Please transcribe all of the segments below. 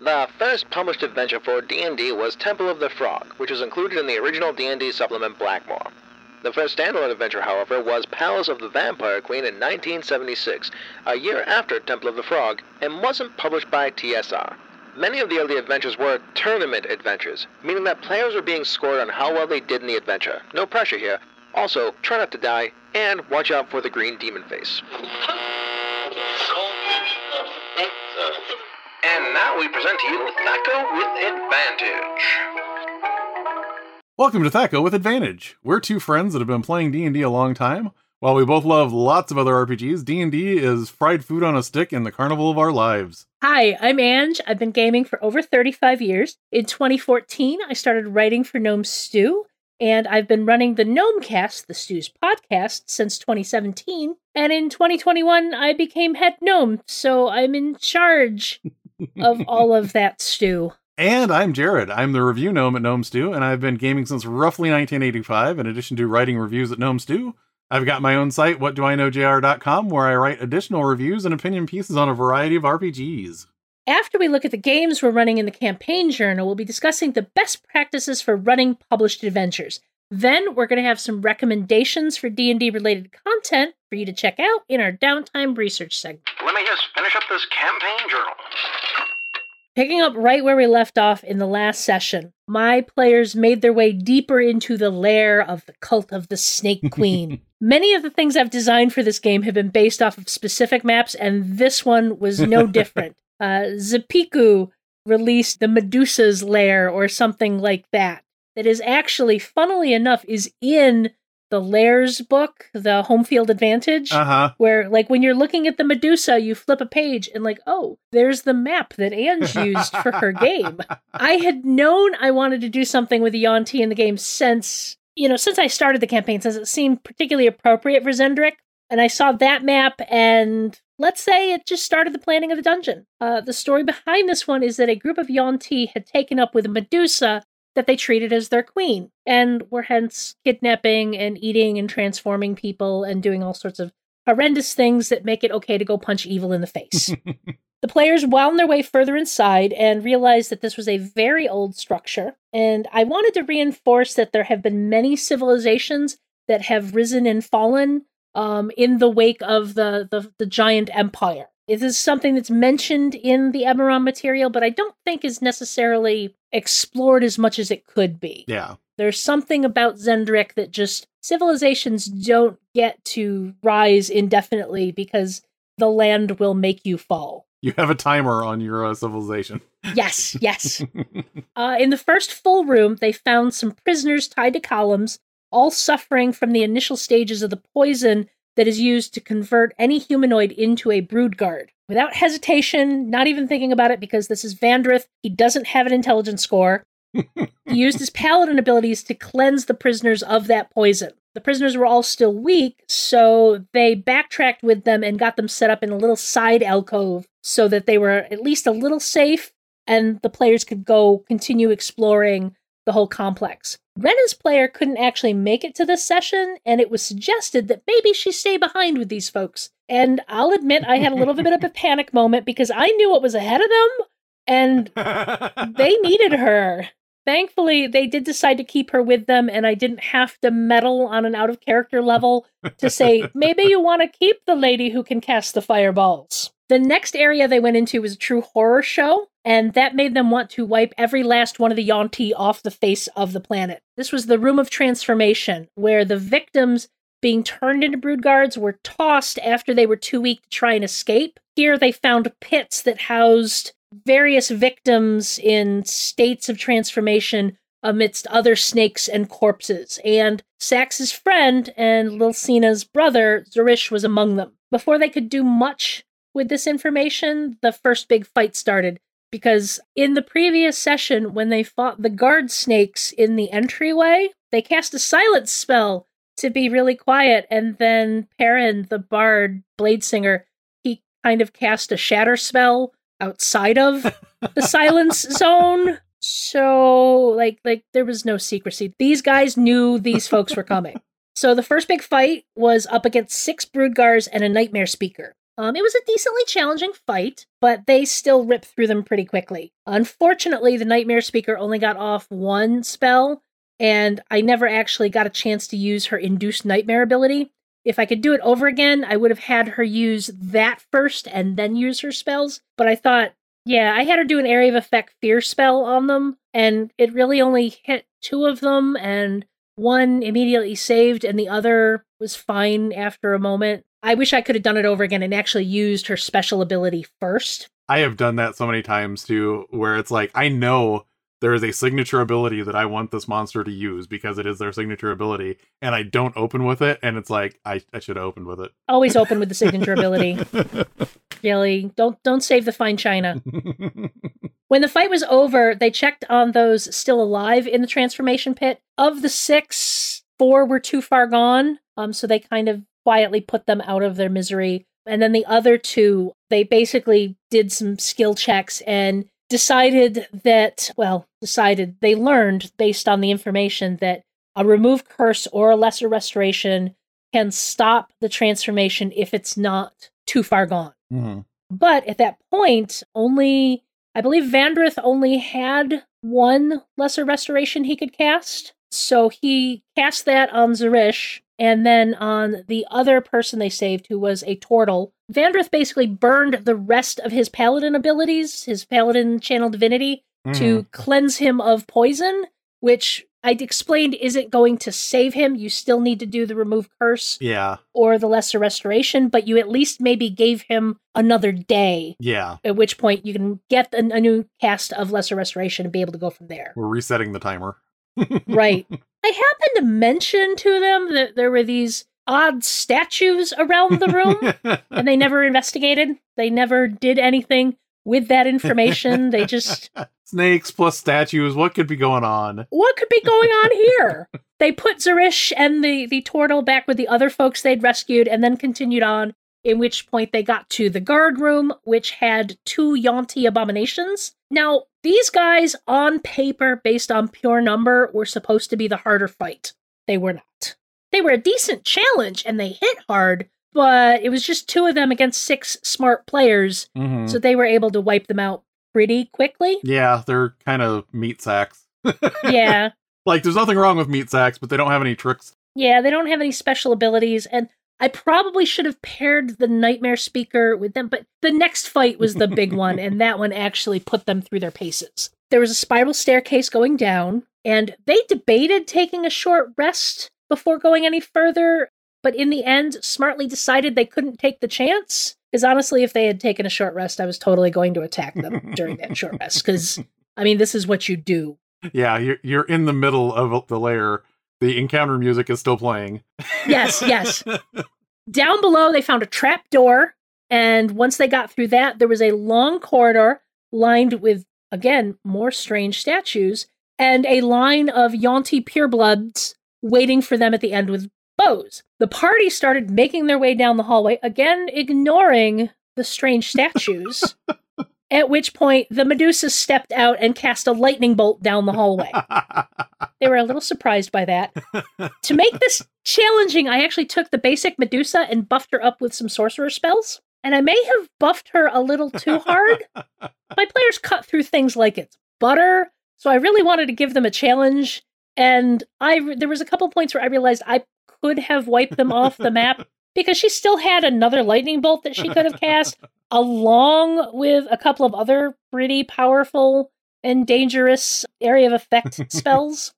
The first published adventure for D&D was Temple of the Frog, which was included in the original D&D supplement Blackmoor. The first standalone adventure, however, was Palace of the Vampire Queen in 1976, a year after Temple of the Frog, and wasn't published by TSR. Many of the early adventures were tournament adventures, meaning that players were being scored on how well they did in the adventure. No pressure here. Also, try not to die, and watch out for the green demon face. Now we present to you THAC0 with Advantage. Welcome to THAC0 with Advantage. We're two friends that have been playing D&D a long time. While we both love lots of other RPGs, D&D is fried food on a stick in the carnival of our lives. Hi, I'm Ange. I've been gaming for over 35 years. In 2014, I started writing for Gnome Stew, and I've been running the Gnomecast, the Stew's podcast, since 2017. And in 2021, I became head gnome, so I'm in charge of all of that stew. And I'm Jared. I'm the review gnome at Gnome Stew, and I've been gaming since roughly 1985. In addition to writing reviews at Gnome Stew, I've got my own site, whatdoiknowjr.com, where I write additional reviews and opinion pieces on a variety of RPGs. After we look at the games we're running in the campaign journal, we'll be discussing the best practices for running published adventures. Then we're going to have some recommendations for D&D related content for you to check out in our downtime research segment. Let me just finish up this campaign journal. Picking up right where we left off in the last session, my players made their way deeper into the lair of the cult of the Snake Queen. Many of the things I've designed for this game have been based off of specific maps, and this one was no different. Uh, Zipiku released the Medusa's lair or something like that. That is actually, funnily enough, is in the Lairs book, the Home Field Advantage, Uh-huh. where like when you're looking at the Medusa, you flip a page and like, oh, there's the map that Ange used for her game. I had known I wanted to do something with the yuan-ti in the game since you know since I started the campaign, since it seemed particularly appropriate for Xen'drik, and I saw that map and. Let's say it just started the planning of the dungeon. Uh, the story behind this one is that a group of yuan-ti had taken up with a Medusa that they treated as their queen, and were hence kidnapping and eating and transforming people and doing all sorts of horrendous things that make it okay to go punch evil in the face. the players wound their way further inside and realized that this was a very old structure, and I wanted to reinforce that there have been many civilizations that have risen and fallen um, in the wake of the, the, the giant empire. This is something that's mentioned in the Eberron material, but I don't think is necessarily explored as much as it could be. Yeah. There's something about Xen'drik that just civilizations don't get to rise indefinitely because the land will make you fall. You have a timer on your uh, civilization. Yes, yes. uh, in the first full room, they found some prisoners tied to columns, all suffering from the initial stages of the poison that is used to convert any humanoid into a brood guard. Without hesitation, not even thinking about it because this is Vandrith, he doesn't have an intelligence score. he used his paladin abilities to cleanse the prisoners of that poison. The prisoners were all still weak, so they backtracked with them and got them set up in a little side alcove so that they were at least a little safe and the players could go continue exploring the whole complex. Rena's player couldn't actually make it to this session, and it was suggested that maybe she stay behind with these folks. And I'll admit I had a little bit of a panic moment because I knew what was ahead of them, and they needed her. Thankfully, they did decide to keep her with them, and I didn't have to meddle on an out of character level to say, maybe you want to keep the lady who can cast the fireballs. The next area they went into was a true horror show, and that made them want to wipe every last one of the yuan-ti off the face of the planet. This was the Room of Transformation, where the victims being turned into brood guards were tossed after they were too weak to try and escape. Here they found pits that housed various victims in states of transformation amidst other snakes and corpses, and Sax's friend and Lilcena's brother, Zarish, was among them. Before they could do much with this information, the first big fight started. Because in the previous session, when they fought the guard snakes in the entryway, they cast a silence spell to be really quiet, and then Perrin, the bard blade singer, he kind of cast a shatter spell outside of the silence zone. So like like there was no secrecy. These guys knew these folks were coming. So the first big fight was up against six broodguards and a nightmare speaker. Um, it was a decently challenging fight, but they still ripped through them pretty quickly. Unfortunately, the Nightmare Speaker only got off one spell, and I never actually got a chance to use her Induced Nightmare ability. If I could do it over again, I would have had her use that first and then use her spells. But I thought, yeah, I had her do an Area of Effect Fear spell on them, and it really only hit two of them, and one immediately saved, and the other was fine after a moment. I wish I could have done it over again and actually used her special ability first. I have done that so many times too, where it's like, I know there is a signature ability that I want this monster to use because it is their signature ability, and I don't open with it, and it's like I, I should have opened with it. Always open with the signature ability. Really, don't don't save the fine china. when the fight was over, they checked on those still alive in the transformation pit. Of the six, four were too far gone, um, so they kind of quietly put them out of their misery. And then the other two, they basically did some skill checks and decided that, well, decided they learned based on the information that a remove curse or a lesser restoration can stop the transformation if it's not too far gone. Mm-hmm. But at that point, only I believe Vandrith only had one lesser restoration he could cast. So he cast that on Zarish, and then on the other person they saved, who was a Tortle, Vandrith basically burned the rest of his paladin abilities, his paladin channel divinity, Mm-hmm. to cleanse him of poison, which I explained isn't going to save him. You still need to do the remove curse Yeah, or the lesser restoration, but you at least maybe gave him another day, yeah. at which point you can get a, a new cast of lesser restoration and be able to go from there. We're resetting the timer. right. I happened to mention to them that there were these odd statues around the room, and they never investigated. They never did anything with that information. They just, Snakes plus statues. What could be going on? what could be going on here? They put Zarish and the, the turtle back with the other folks they'd rescued and then continued on, in which point they got to the guard room, which had two yuan-ti abominations. Now, these guys, on paper, based on pure number, were supposed to be the harder fight. They were not. They were a decent challenge and they hit hard, but it was just two of them against six smart players, Mhm. so they were able to wipe them out pretty quickly. Yeah, they're kind of meat sacks. yeah. Like, there's nothing wrong with meat sacks, but they don't have any tricks. Yeah, they don't have any special abilities, and I probably should have paired the Nightmare Speaker with them, but the next fight was the big one, and that one actually put them through their paces. There was a spiral staircase going down, and they debated taking a short rest before going any further, but in the end, smartly decided they couldn't take the chance. Because honestly, if they had taken a short rest, I was totally going to attack them during that short rest. Because, I mean, this is what you do. Yeah, you're, you're in the middle of the lair. The encounter music is still playing. Yes, yes. Down below, they found a trap door, and once they got through that, there was a long corridor lined with, again, more strange statues, and a line of yuan-ti purebloods waiting for them at the end with bows. The party started making their way down the hallway, again, ignoring the strange statues. at which point, the Medusa stepped out and cast a lightning bolt down the hallway. They were a little surprised by that. to make this challenging, I actually took the basic Medusa and buffed her up with some sorcerer spells. And I may have buffed her a little too hard. My players cut through things like it's butter, so I really wanted to give them a challenge. And I there was a couple points where I realized I could have wiped them off the map because she still had another lightning bolt that she could have cast, along with a couple of other pretty powerful and dangerous area of effect spells.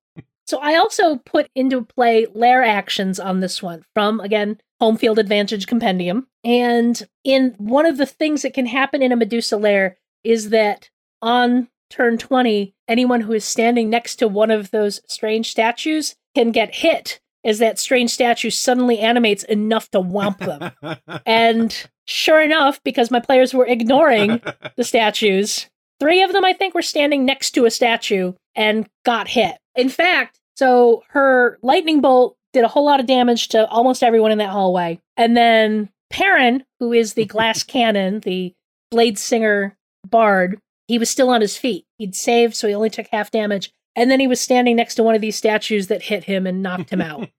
So I also put into play lair actions on this one from again home field advantage compendium. And in one of the things that can happen in a Medusa lair is that on turn 20, anyone who is standing next to one of those strange statues can get hit as that strange statue suddenly animates enough to whomp them. and sure enough, because my players were ignoring the statues, three of them, I think, were standing next to a statue and got hit. In fact, so her lightning bolt did a whole lot of damage to almost everyone in that hallway. And then Perrin, who is the glass cannon, the blade singer bard, he was still on his feet. He'd saved, so he only took half damage. And then he was standing next to one of these statues that hit him and knocked him out.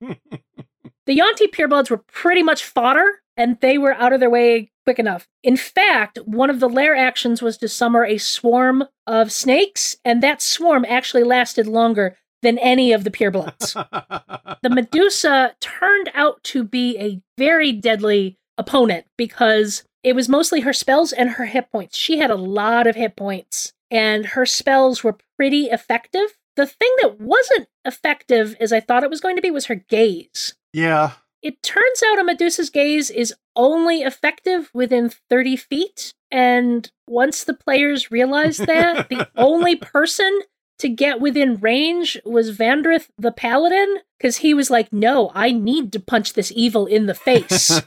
The yuan-ti purebloods were pretty much fodder, and they were out of their way quick enough. In fact, one of the lair actions was to summon a swarm of snakes, and that swarm actually lasted longer than any of the purebloods. the Medusa turned out to be a very deadly opponent because it was mostly her spells and her hit points. She had a lot of hit points, and her spells were pretty effective. The thing that wasn't effective as I thought it was going to be was her gaze. yeah. It turns out a Medusa's gaze is only effective within 30 feet. And once the players realized that, the only person to get within range was Vandrith the Paladin, because he was like, no, I need to punch this evil in the face.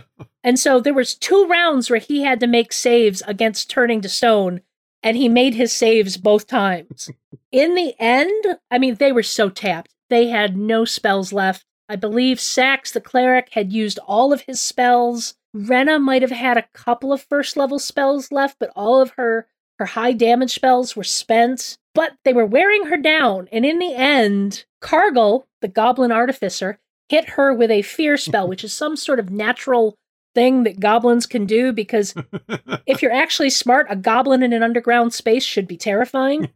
and so there was two rounds where he had to make saves against turning to stone, and he made his saves both times. in the end, I mean, they were so tapped. They had no spells left. I believe Sax the cleric had used all of his spells. Rena might have had a couple of first level spells left, but all of her her high damage spells were spent. But they were wearing her down, and in the end, Cargill, the goblin artificer, hit her with a fear spell, which is some sort of natural thing that goblins can do because if you're actually smart, a goblin in an underground space should be terrifying.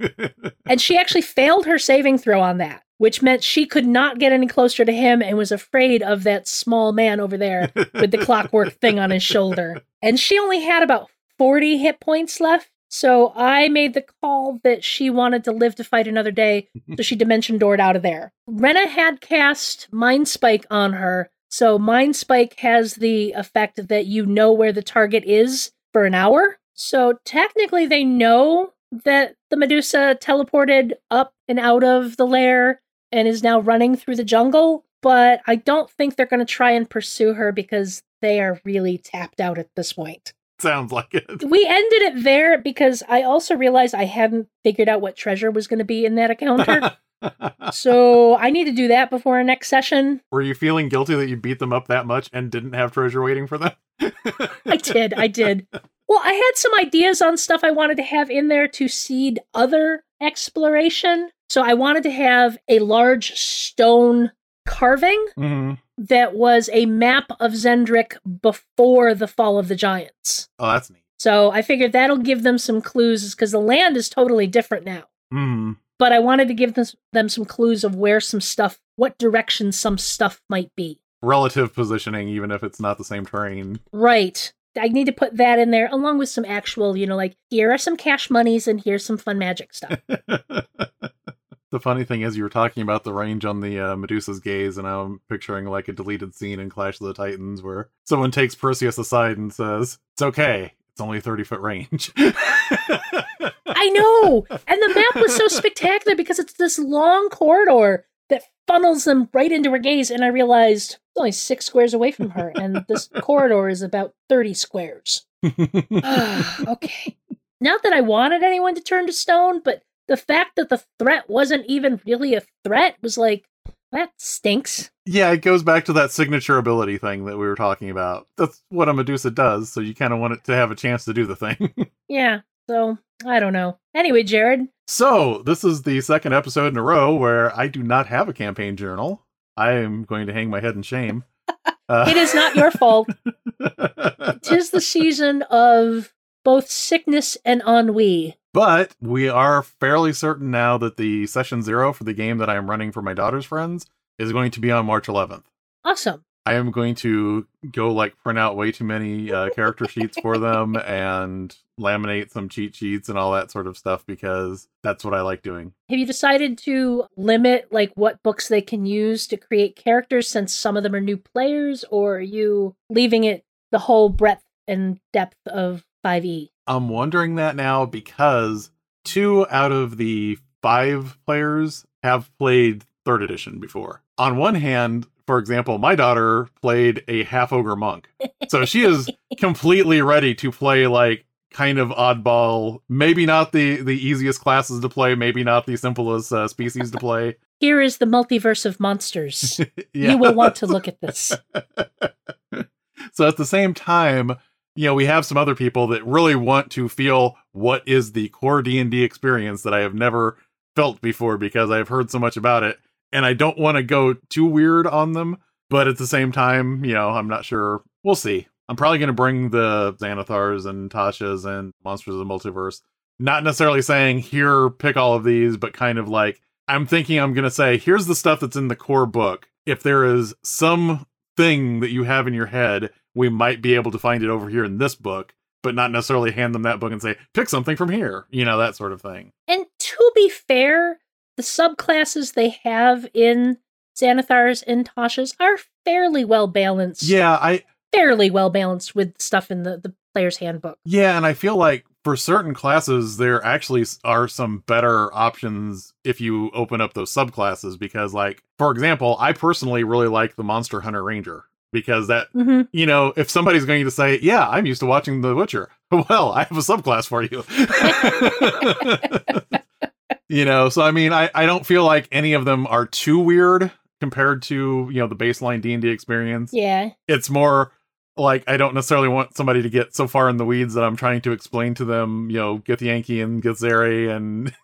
And she actually failed her saving throw on that, which meant she could not get any closer to him and was afraid of that small man over there with the clockwork thing on his shoulder. And she only had about 40 hit points left. So I made the call that she wanted to live to fight another day, so she dimension doored out of there. Rena had cast Mind Spike on her, so Mind Spike has the effect that you know where the target is for an hour. So technically, they know that the Medusa teleported up and out of the lair and is now running through the jungle, but I don't think they're going to try and pursue her because they are really tapped out at this point. Sounds like it. We ended it there because I also realized I hadn't figured out what treasure was going to be in that encounter. so I need to do that before our next session. Were you feeling guilty that you beat them up that much and didn't have treasure waiting for them? I did. I did. Well, I had some ideas on stuff I wanted to have in there to seed other exploration. So I wanted to have a large stone carving Mhm. that was a map of Xen'drik before the fall of the giants. Oh, that's neat. So I figured that'll give them some clues because the land is totally different now. Mm. But I wanted to give them, them some clues of where some stuff, what direction some stuff might be. Relative positioning, even if it's not the same terrain. Right. I need to put that in there along with some actual, you know, like here are some cash monies and here's some fun magic stuff. the funny thing is, you were talking about the range on the uh, Medusa's gaze, and I'm picturing like a deleted scene in Clash of the Titans where someone takes Perseus aside and says, "It's okay, it's only 30 foot range." I know. And the map was so spectacular because it's this long corridor that funnels them right into her gaze. And I realized it's only six squares away from her, and this corridor is about 30 squares. Ah, okay. Not that I wanted anyone to turn to stone, but the fact that the threat wasn't even really a threat was like, that stinks. Yeah, it goes back to that signature ability thing that we were talking about. That's what a Medusa does, so you kind of want it to have a chance to do the thing. Yeah. So I don't know. Anyway, Jared, So, this is the second episode in a row where I do not have a campaign journal. I am going to hang my head in shame. Uh, it is not your fault. Tis the season of both sickness and ennui. but we are fairly certain now that the session zero for the game that I am running for my daughter's friends is going to be on March 11th. Awesome. I am going to go like print out way too many uh, character sheets for them and laminate some cheat sheets and all that sort of stuff because that's what I like doing. Have you decided to limit like what books they can use to create characters since some of them are new players or are you leaving it the whole breadth and depth of E? 5e? I'm wondering that now because two out of the five players have played third edition before. On one hand, for example, my daughter played a half ogre monk. So she is completely ready to play like kind of oddball, maybe not the the easiest classes to play, maybe not the simplest uh, species to play. Here is the multiverse of monsters. yeah. You will want to look at this. so at the same time, you know, we have some other people that really want to feel what is the core D&D experience that I have never felt before because I've heard so much about it and I don't want to go too weird on them, but at the same time, you know, I'm not sure. We'll see. I'm probably going to bring the Xanathars and Tashas and Monsters of the Multiverse. Not necessarily saying, here, pick all of these, but kind of like, I'm thinking I'm going to say, here's the stuff that's in the core book. If there is some thing that you have in your head, we might be able to find it over here in this book, but not necessarily hand them that book and say, pick something from here, you know, that sort of thing. And to be fair, the subclasses they have in Xanathars and Tashas are fairly well balanced. Yeah, I fairly well balanced with stuff in the, the player's handbook. Yeah, and I feel like for certain classes there actually are some better options if you open up those subclasses because like for example, I personally really like the Monster Hunter Ranger because that mm-hmm. you know if somebody's going to say yeah i'm used to watching the witcher well i have a subclass for you you know so i mean I, I don't feel like any of them are too weird compared to you know the baseline d&d experience yeah it's more like i don't necessarily want somebody to get so far in the weeds that i'm trying to explain to them you know Githyanki and Githzerai and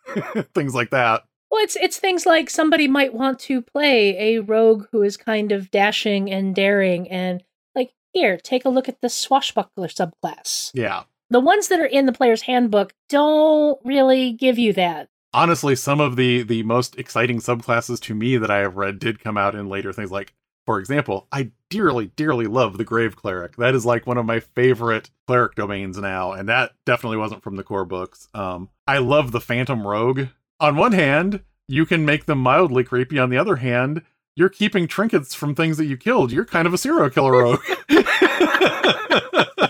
things like that well, it's it's things like somebody might want to play a rogue who is kind of dashing and daring, and like here, take a look at the swashbuckler subclass. Yeah, the ones that are in the player's handbook don't really give you that. Honestly, some of the the most exciting subclasses to me that I have read did come out in later things. Like, for example, I dearly, dearly love the Grave Cleric. That is like one of my favorite cleric domains now, and that definitely wasn't from the core books. Um, I love the Phantom Rogue on one hand, you can make them mildly creepy. On the other hand, you're keeping trinkets from things that you killed. You're kind of a serial killer rogue.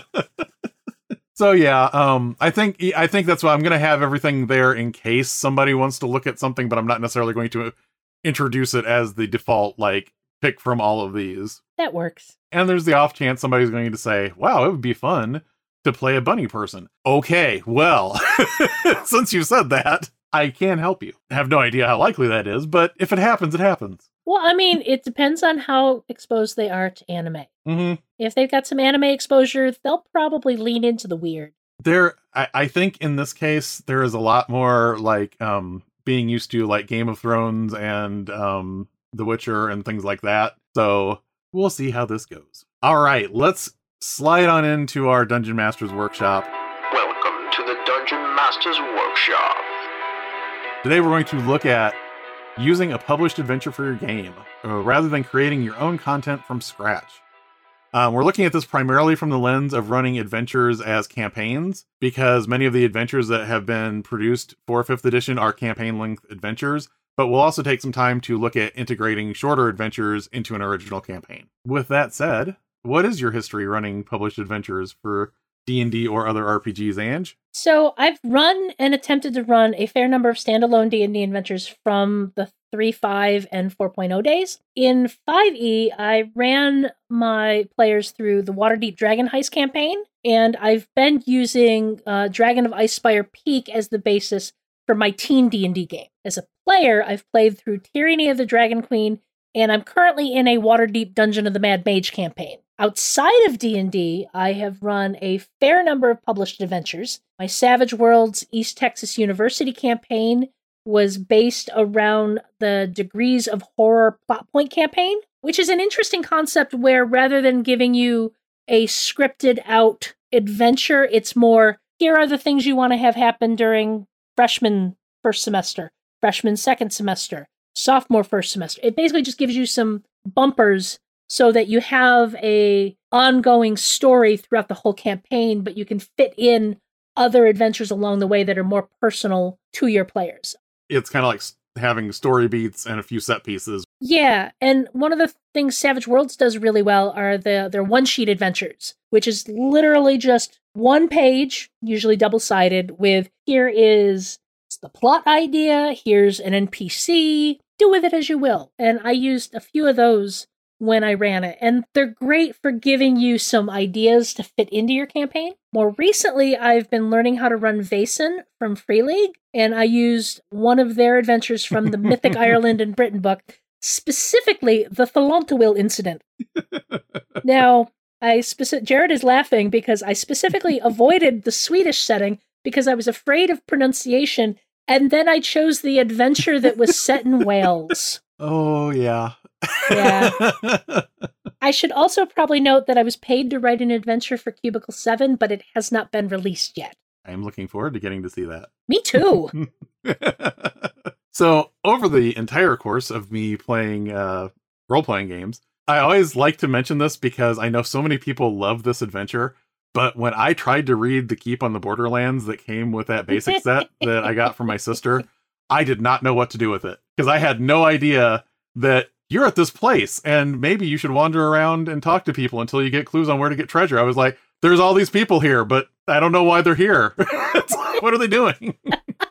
so yeah, um, I think I think that's why I'm going to have everything there in case somebody wants to look at something, but I'm not necessarily going to introduce it as the default like pick from all of these. That works. And there's the off chance somebody's going to say, "Wow, it would be fun to play a bunny person." Okay, well, since you said that, I can help you. I have no idea how likely that is, but if it happens, it happens. Well, I mean, it depends on how exposed they are to anime. Mm-hmm. If they've got some anime exposure, they'll probably lean into the weird. There, I, I think in this case, there is a lot more like um, being used to like Game of Thrones and um, The Witcher and things like that. So we'll see how this goes. All right, let's slide on into our Dungeon Masters Workshop. Welcome to the Dungeon Masters Workshop. Today we're going to look at using a published adventure for your game, uh, rather than creating your own content from scratch. Um, we're looking at this primarily from the lens of running adventures as campaigns, because many of the adventures that have been produced for 5th edition are campaign length adventures, but we'll also take some time to look at integrating shorter adventures into an original campaign. With that said, what is your history running published adventures for D&D or other RPGs, Ange? So I've run and attempted to run a fair number of standalone D&D adventures from the 3.5 and 4.0 days. In 5e, I ran my players through the Waterdeep Dragon Heist campaign, and I've been using uh, Dragon of Icespire Peak as the basis for my teen D&D game. As a player, I've played through Tyranny of the Dragon Queen, and I'm currently in a Waterdeep Dungeon of the Mad Mage campaign. Outside of D&D, I have run a fair number of published adventures. My Savage Worlds East Texas University campaign was based around the Degrees of Horror plot point campaign, which is an interesting concept where rather than giving you a scripted out adventure, it's more here are the things you want to have happen during freshman first semester, freshman second semester, sophomore first semester. It basically just gives you some bumpers so that you have a ongoing story throughout the whole campaign, but you can fit in other adventures along the way that are more personal to your players. It's kind of like having story beats and a few set pieces. Yeah, and one of the things Savage Worlds does really well are the their one sheet adventures, which is literally just one page, usually double sided, with here is the plot idea, here's an NPC, do with it as you will. And I used a few of those when I ran it. And they're great for giving you some ideas to fit into your campaign. More recently, I've been learning how to run Vaesen from Free League, and I used one of their adventures from the Mythic Ireland and Britain book, specifically the Thalantawil incident. now, I specific Jared is laughing because I specifically avoided the Swedish setting because I was afraid of pronunciation, and then I chose the adventure that was set in Wales. Oh yeah. Yeah. I should also probably note that I was paid to write an adventure for Cubicle 7, but it has not been released yet. I am looking forward to getting to see that. Me too. so, over the entire course of me playing uh, role playing games, I always like to mention this because I know so many people love this adventure. But when I tried to read The Keep on the Borderlands that came with that basic set that I got from my sister, I did not know what to do with it because I had no idea that you're at this place and maybe you should wander around and talk to people until you get clues on where to get treasure. I was like, there's all these people here, but I don't know why they're here. what are they doing?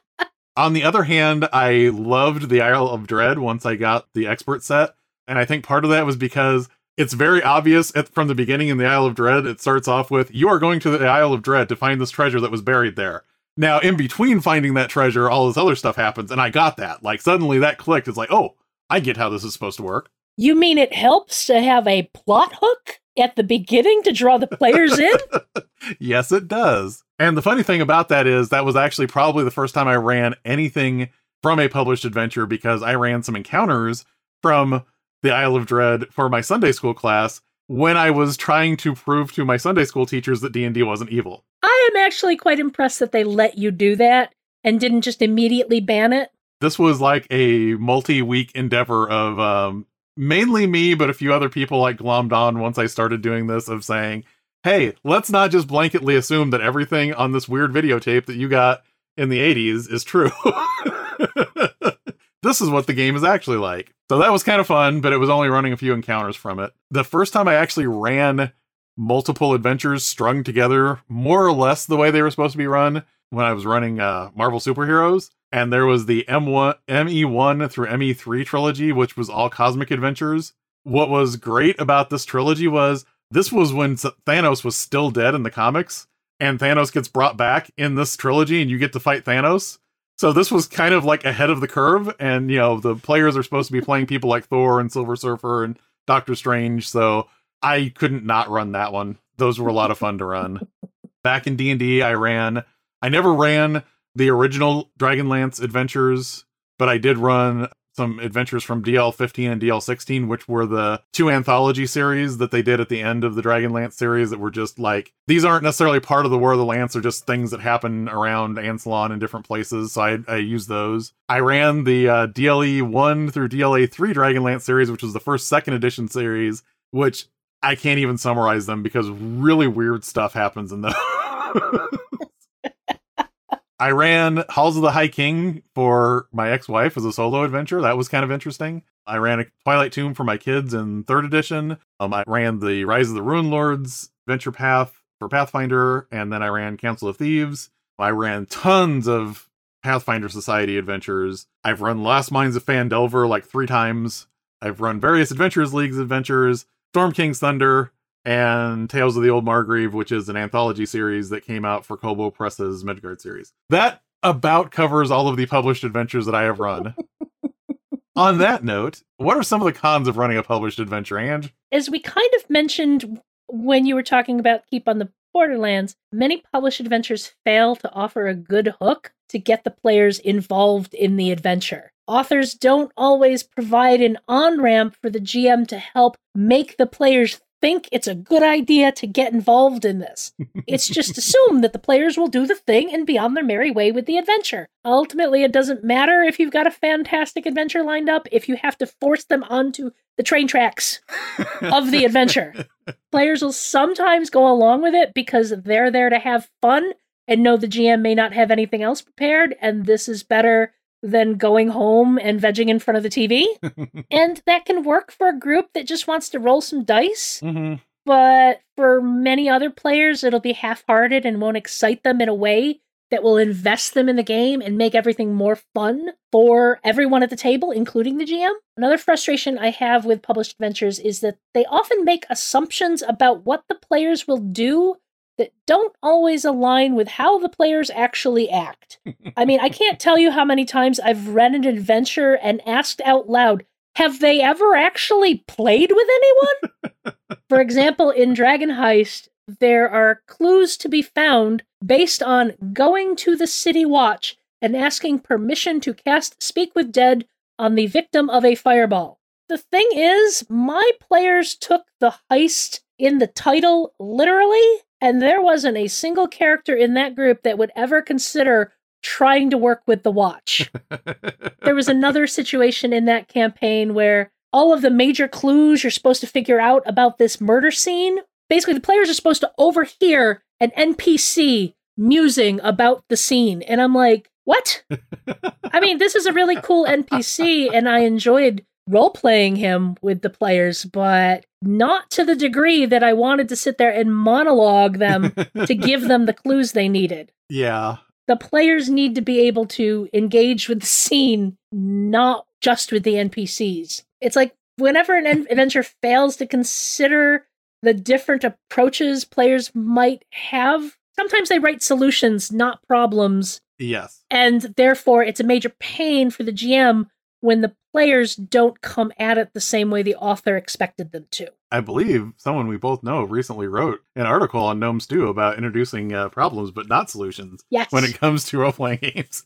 on the other hand, I loved the Isle of Dread once I got the expert set. And I think part of that was because it's very obvious at, from the beginning in the Isle of Dread. It starts off with, You are going to the Isle of Dread to find this treasure that was buried there. Now, in between finding that treasure, all this other stuff happens, and I got that. Like, suddenly that clicked. It's like, oh, I get how this is supposed to work. You mean it helps to have a plot hook at the beginning to draw the players in? yes, it does. And the funny thing about that is that was actually probably the first time I ran anything from a published adventure because I ran some encounters from the Isle of Dread for my Sunday school class when I was trying to prove to my Sunday school teachers that D&D wasn't evil. I am actually quite impressed that they let you do that and didn't just immediately ban it. This was like a multi-week endeavor of um, mainly me, but a few other people like glommed on once I started doing this of saying, hey, let's not just blanketly assume that everything on this weird videotape that you got in the 80s is true. this is what the game is actually like. So that was kind of fun, but it was only running a few encounters from it. The first time I actually ran multiple adventures strung together, more or less the way they were supposed to be run, when I was running uh, Marvel Superheroes. And there was the M1, ME1 through ME3 trilogy, which was all cosmic adventures. What was great about this trilogy was this was when Thanos was still dead in the comics, and Thanos gets brought back in this trilogy, and you get to fight Thanos. So this was kind of like ahead of the curve, and you know the players are supposed to be playing people like Thor and Silver Surfer and Doctor Strange. So I couldn't not run that one. Those were a lot of fun to run. Back in D and D, I ran. I never ran the original Dragonlance adventures, but I did run some adventures from DL15 and DL16, which were the two anthology series that they did at the end of the Dragonlance series that were just like, these aren't necessarily part of the War of the Lance, they're just things that happen around Ansalon in different places. So I, I used those. I ran the uh, DLA 1 through DLA 3 Dragonlance series, which was the first second edition series, which I can't even summarize them because really weird stuff happens in those. I ran Halls of the High King for my ex-wife as a solo adventure. That was kind of interesting. I ran a Twilight Tomb for my kids in third edition. Um, I ran the Rise of the Rune Lords adventure path for Pathfinder, and then I ran Council of Thieves. I ran tons of Pathfinder Society adventures. I've run Lost Mines of Phandelver like three times. I've run various Adventures Leagues adventures, Storm King's Thunder, and Tales of the Old Margrave, which is an anthology series that came out for Kobold Press's Midgard series. That about covers all of the published adventures that I have run. On that note, what are some of the cons of running a published adventure, Ange? As we kind of mentioned when you were talking about Keep on the Borderlands, many published adventures fail to offer a good hook to get the players involved in the adventure. Authors don't always provide an on ramp for the GM to help make the players think it's a good idea to get involved in this. It's just assumed that the players will do the thing and be on their merry way with the adventure. Ultimately, it doesn't matter if you've got a fantastic adventure lined up if you have to force them onto the train tracks of the adventure. players will sometimes go along with it because they're there to have fun and know the GM may not have anything else prepared, and this is better than going home and vegging in front of the TV. and that can work for a group that just wants to roll some dice. Mm-hmm. But for many other players, it'll be half hearted and won't excite them in a way that will invest them in the game and make everything more fun for everyone at the table, including the GM. Another frustration I have with published adventures is that they often make assumptions about what the players will do that don't always align with how the players actually act. I mean, I can't tell you how many times I've read an adventure and asked out loud, have they ever actually played with anyone? For example, in Dragon Heist, there are clues to be found based on going to the City Watch and asking permission to cast Speak with Dead on the victim of a fireball. The thing is, my players took the heist in the title literally, and there wasn't a single character in that group that would ever consider trying to work with the watch. there was another situation in that campaign where all of the major clues you're supposed to figure out about this murder scene. Basically, the players are supposed to overhear an NPC musing about the scene. And I'm like, what? I mean, this is a really cool NPC, and I enjoyed role playing him with the players, but not to the degree that I wanted to sit there and monologue them to give them the clues they needed. Yeah. The players need to be able to engage with the scene, not just with the NPCs. It's like whenever an adventure fails to consider the different approaches players might have, sometimes they write solutions, not problems. Yes. And therefore, it's a major pain for the GM when the players don't come at it the same way the author expected them to. I believe someone we both know recently wrote an article on Gnome Stew about introducing uh, problems but not solutions yes. when it comes to role playing games.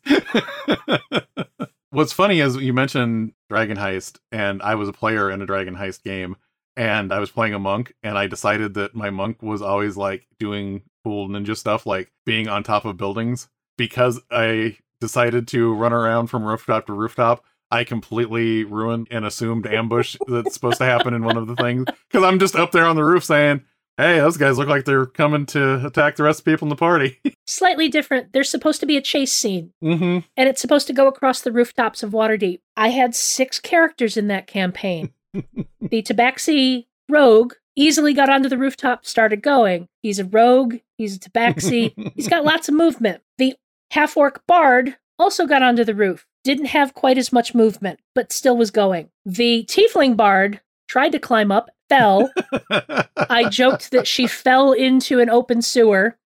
What's funny is you mentioned Dragon Heist, and I was a player in a Dragon Heist game, and I was playing a monk, and I decided that my monk was always like doing cool ninja stuff, like being on top of buildings, because I decided to run around from rooftop to rooftop. I completely ruined an assumed ambush that's supposed to happen in one of the things because I'm just up there on the roof saying, hey, those guys look like they're coming to attack the rest of the people in the party. Slightly different. There's supposed to be a chase scene. Mm-hmm. And it's supposed to go across the rooftops of Waterdeep. I had six characters in that campaign. the Tabaxi rogue easily got onto the rooftop, started going. He's a rogue, he's a Tabaxi, he's got lots of movement. The half orc bard also got onto the roof. Didn't have quite as much movement, but still was going. The tiefling bard tried to climb up, fell. I joked that she fell into an open sewer,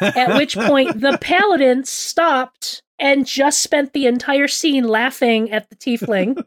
at which point the paladin stopped and just spent the entire scene laughing at the tiefling.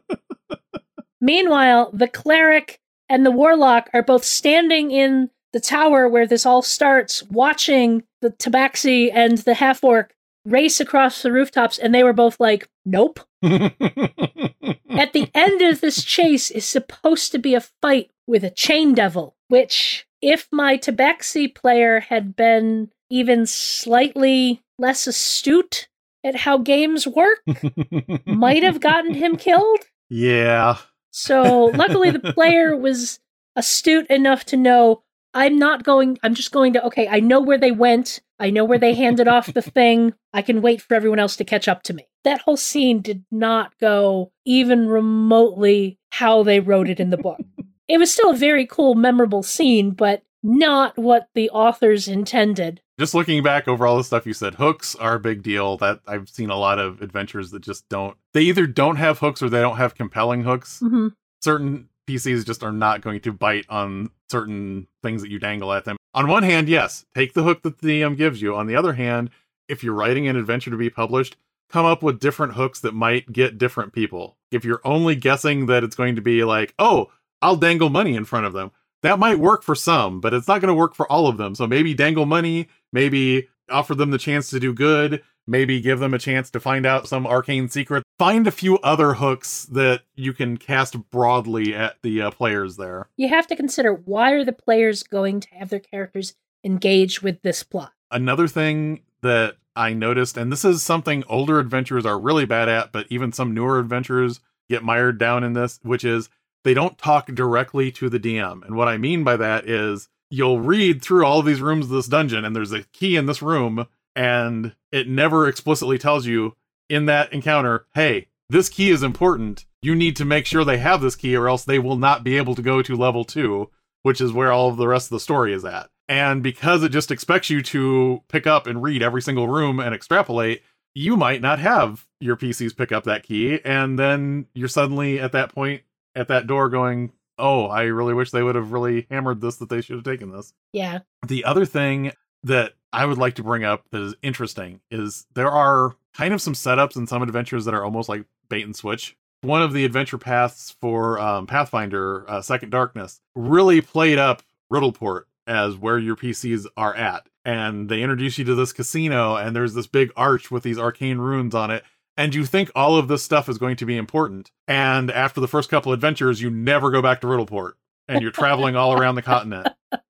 Meanwhile, the cleric and the warlock are both standing in the tower where this all starts, watching the tabaxi and the half orc race across the rooftops, and they were both like, nope. At the end of this chase is supposed to be a fight with a chain devil, which, if my tabaxi player had been even slightly less astute at how games work, might have gotten him killed. Yeah. So, luckily, the player was astute enough to know I'm not going, I'm just going to, okay, I know where they went. I know where they handed off the thing. I can wait for everyone else to catch up to me. That whole scene did not go even remotely how they wrote it in the book. it was still a very cool, memorable scene, but not what the authors intended. Just looking back over all the stuff you said, hooks are a big deal. That I've seen a lot of adventures that just don't. They either don't have hooks or they don't have compelling hooks. Mm-hmm. Certain PCs just are not going to bite on certain things that you dangle at them. On one hand, yes, take the hook that the DM gives you. On the other hand, if you're writing an adventure to be published, come up with different hooks that might get different people. If you're only guessing that it's going to be like, oh, I'll dangle money in front of them, that might work for some, but it's not going to work for all of them. So maybe dangle money, maybe offer them the chance to do good, maybe give them a chance to find out some arcane secret. Find a few other hooks that you can cast broadly at the uh, players there. You have to consider why are the players going to have their characters engage with this plot? Another thing that I noticed, and this is something older adventurers are really bad at, but even some newer adventurers get mired down in this, which is they don't talk directly to the DM. And what I mean by that is you'll read through all of these rooms of this dungeon, and there's a key in this room, and it never explicitly tells you in that encounter, hey, this key is important. You need to make sure they have this key, or else they will not be able to go to level two, which is where all of the rest of the story is at. And because it just expects you to pick up and read every single room and extrapolate, you might not have your PCs pick up that key. And then you're suddenly at that point at that door going, oh, I really wish they would have really hammered this, that they should have taken this. Yeah. The other thing that I would like to bring up that is interesting is there are kind of some setups and some adventures that are almost like bait and switch. One of the adventure paths for um, Pathfinder uh, Second Darkness really played up Riddleport as where your PCs are at. And they introduce you to this casino, and there's this big arch with these arcane runes on it. and you think all of this stuff is going to be important. And after the first couple adventures, you never go back to Riddleport and you're traveling all around the continent.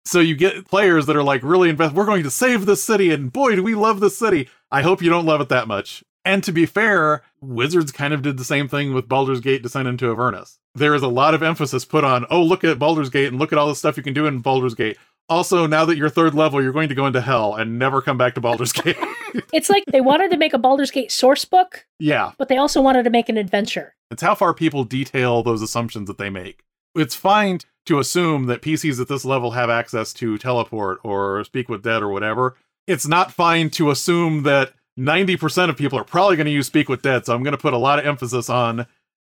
So you get players that are like really invested. We're going to save this city, and boy, do we love this city. I hope you don't love it that much. And to be fair, Wizards kind of did the same thing with Baldur's Gate Descent into Avernus. There is a lot of emphasis put on, oh, look at Baldur's Gate and look at all the stuff you can do in Baldur's Gate. Also, now that you're third level, you're going to go into hell and never come back to Baldur's Gate. it's like they wanted to make a Baldur's Gate source book. Yeah. But they also wanted to make an adventure. It's how far people detail those assumptions that they make. It's fine to assume that PCs at this level have access to teleport or speak with dead or whatever. It's not fine to assume that 90% of people are probably going to use speak with dead. So I'm going to put a lot of emphasis on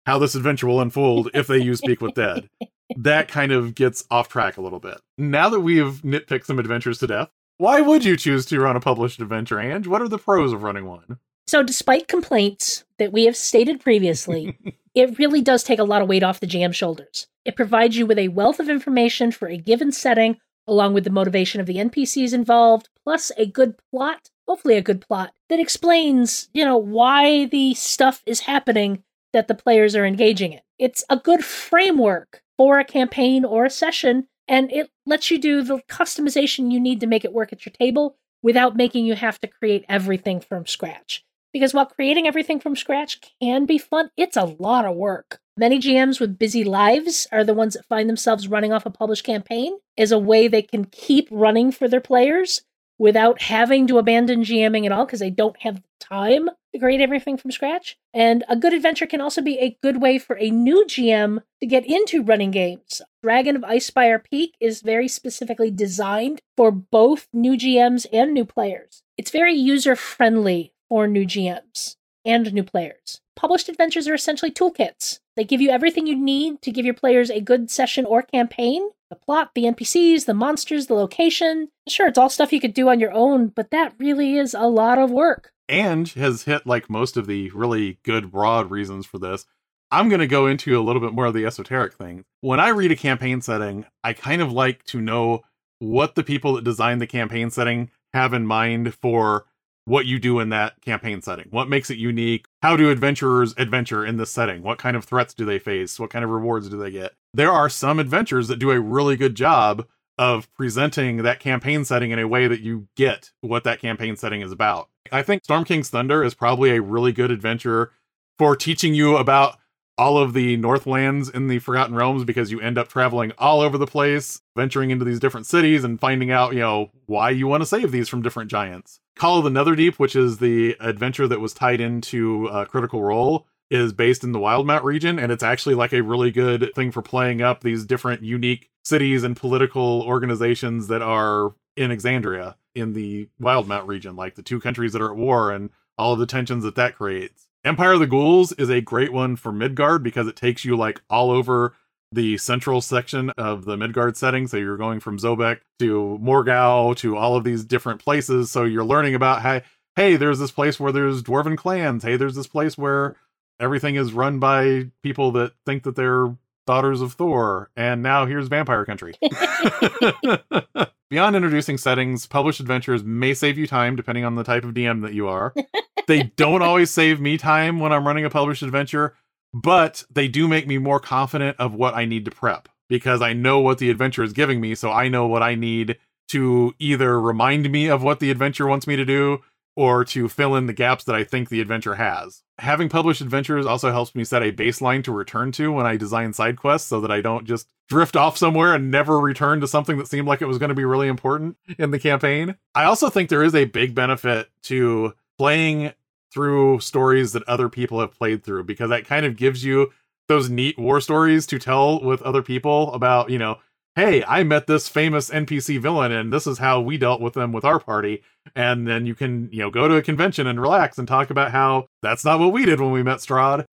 how this adventure will unfold if they use speak with dead. That kind of gets off track a little bit. Now that we have nitpicked some adventures to death, why would you choose to run a published adventure, Ange? What are the pros of running one? So, despite complaints that we have stated previously, it really does take a lot of weight off the GM shoulders. It provides you with a wealth of information for a given setting, along with the motivation of the NPCs involved, plus a good plot, hopefully a good plot, that explains, you know, why the stuff is happening that the players are engaging in. It's a good framework for a campaign or a session, and it lets you do the customization you need to make it work at your table without making you have to create everything from scratch. Because while creating everything from scratch can be fun, it's a lot of work. Many GMs with busy lives are the ones that find themselves running off a published campaign as a way they can keep running for their players without having to abandon GMing at all because they don't have the time to create everything from scratch. And a good adventure can also be a good way for a new GM to get into running games. Dragon of Icespire Peak is very specifically designed for both new GMs and new players. It's very user friendly for new GMs and new players. Published adventures are essentially toolkits. They give you everything you need to give your players a good session or campaign the plot, the NPCs, the monsters, the location. Sure, it's all stuff you could do on your own, but that really is a lot of work. And has hit like most of the really good, broad reasons for this. I'm going to go into a little bit more of the esoteric thing. When I read a campaign setting, I kind of like to know what the people that designed the campaign setting have in mind for what you do in that campaign setting. What makes it unique? How do adventurers adventure in this setting? What kind of threats do they face? What kind of rewards do they get? There are some adventures that do a really good job of presenting that campaign setting in a way that you get what that campaign setting is about. I think Storm King's Thunder is probably a really good adventure for teaching you about all of the Northlands in the Forgotten Realms because you end up traveling all over the place, venturing into these different cities and finding out, you know, why you want to save these from different giants. Call of the Netherdeep, which is the adventure that was tied into uh, Critical Role, is based in the Wildemount region, and it's actually like a really good thing for playing up these different unique cities and political organizations that are in Exandria in the Wildemount region, like the two countries that are at war and all of the tensions that that creates. Empire of the Ghouls is a great one for Midgard because it takes you like all over the central section of the Midgard setting. So you're going from Zobeck to Morgau to all of these different places. So you're learning about hey, hey, there's this place where there's dwarven clans. Hey, there's this place where everything is run by people that think that they're daughters of Thor. And now here's vampire country. Beyond introducing settings, published adventures may save you time depending on the type of DM that you are. they don't always save me time when I'm running a published adventure, but they do make me more confident of what I need to prep because I know what the adventure is giving me. So I know what I need to either remind me of what the adventure wants me to do or to fill in the gaps that I think the adventure has. Having published adventures also helps me set a baseline to return to when I design side quests so that I don't just drift off somewhere and never return to something that seemed like it was going to be really important in the campaign. I also think there is a big benefit to playing through stories that other people have played through because that kind of gives you those neat war stories to tell with other people about, you know, hey, I met this famous NPC villain and this is how we dealt with them with our party. And then you can, you know, go to a convention and relax and talk about how that's not what we did when we met Strahd.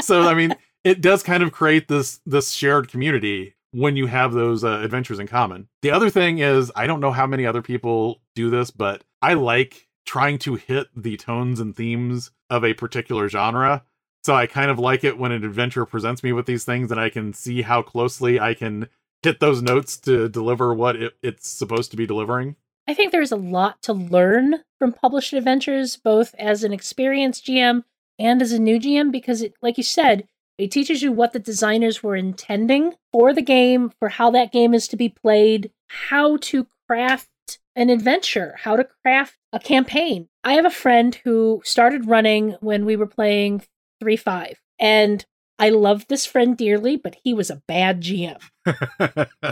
so, I mean, it does kind of create this this shared community when you have those uh, adventures in common. The other thing is, I don't know how many other people do this, but I like trying to hit the tones and themes of a particular genre. So I kind of like it when an adventure presents me with these things and I can see how closely I can hit those notes to deliver what it, it's supposed to be delivering. I think there's a lot to learn from published adventures, both as an experienced GM and as a new GM because it like you said, it teaches you what the designers were intending for the game, for how that game is to be played, how to craft an adventure, how to craft a campaign. I have a friend who started running when we were playing 3 5. And I love this friend dearly, but he was a bad GM.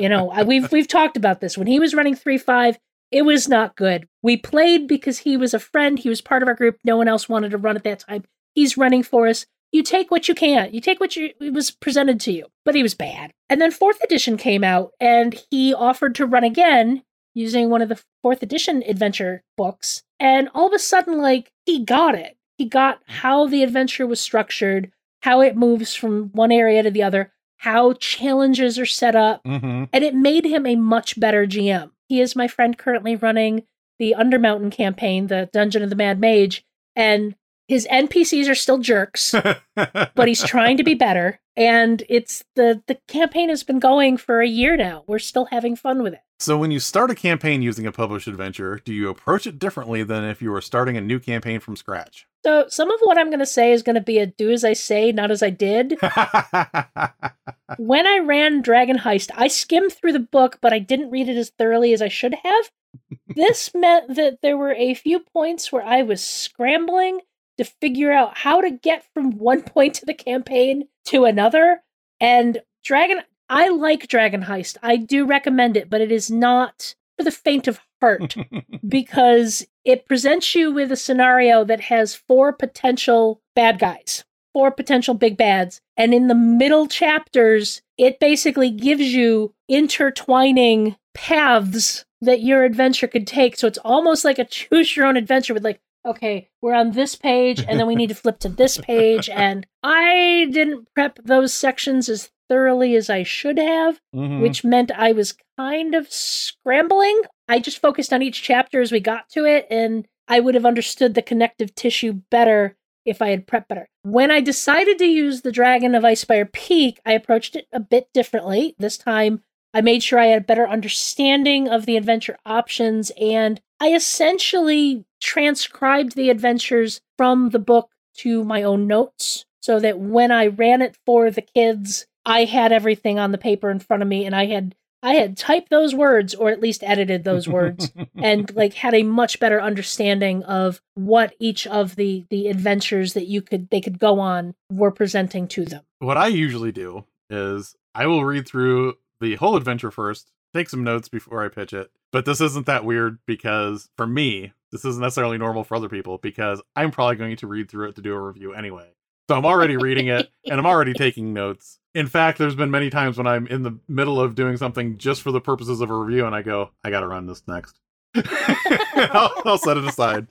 you know, we've we've talked about this. When he was running 3 5, it was not good. We played because he was a friend, he was part of our group. No one else wanted to run at that time. He's running for us you take what you can. You take what you, was presented to you. But he was bad. And then fourth edition came out, and he offered to run again using one of the fourth edition adventure books. And all of a sudden, like, he got it. He got how the adventure was structured, how it moves from one area to the other, how challenges are set up. Mm-hmm. And it made him a much better GM. He is my friend currently running the Undermountain campaign, the Dungeon of the Mad Mage. And his NPCs are still jerks, but he's trying to be better. And it's the the campaign has been going for a year now. We're still having fun with it. So when you start a campaign using a published adventure, do you approach it differently than if you were starting a new campaign from scratch? So some of what I'm going to say is going to be a do as I say, not as I did. when I ran Dragon Heist, I skimmed through the book, but I didn't read it as thoroughly as I should have. this meant that there were a few points where I was scrambling to figure out how to get from one point of the campaign to another. And Dragon, I like Dragon Heist. I do recommend it, but it is not for the faint of heart because it presents you with a scenario that has four potential bad guys, four potential big bads. And in the middle chapters, it basically gives you intertwining paths that your adventure could take. So it's almost like a choose your own adventure with like okay, we're on this page and then we need to flip to this page. And I didn't prep those sections as thoroughly as I should have, Mhm. which meant I was kind of scrambling. I just focused on each chapter as we got to it, and I would have understood the connective tissue better if I had prepped better. When I decided to use the Dragon of Icespire Peak, I approached it a bit differently. This time, I made sure I had a better understanding of the adventure options, and I essentially transcribed the adventures from the book to my own notes so that when I ran it for the kids, I had everything on the paper in front of me and I had I had typed those words or at least edited those words and like had a much better understanding of what each of the the adventures that you could they could go on were presenting to them. what I usually do is I will read through the whole adventure first, take some notes before I pitch it. But this isn't that weird because for me, this isn't necessarily normal for other people because I'm probably going to read through it to do a review anyway. So I'm already reading it and I'm already taking notes. In fact, there's been many times when I'm in the middle of doing something just for the purposes of a review and I go, I got to run this next. I'll, I'll set it aside.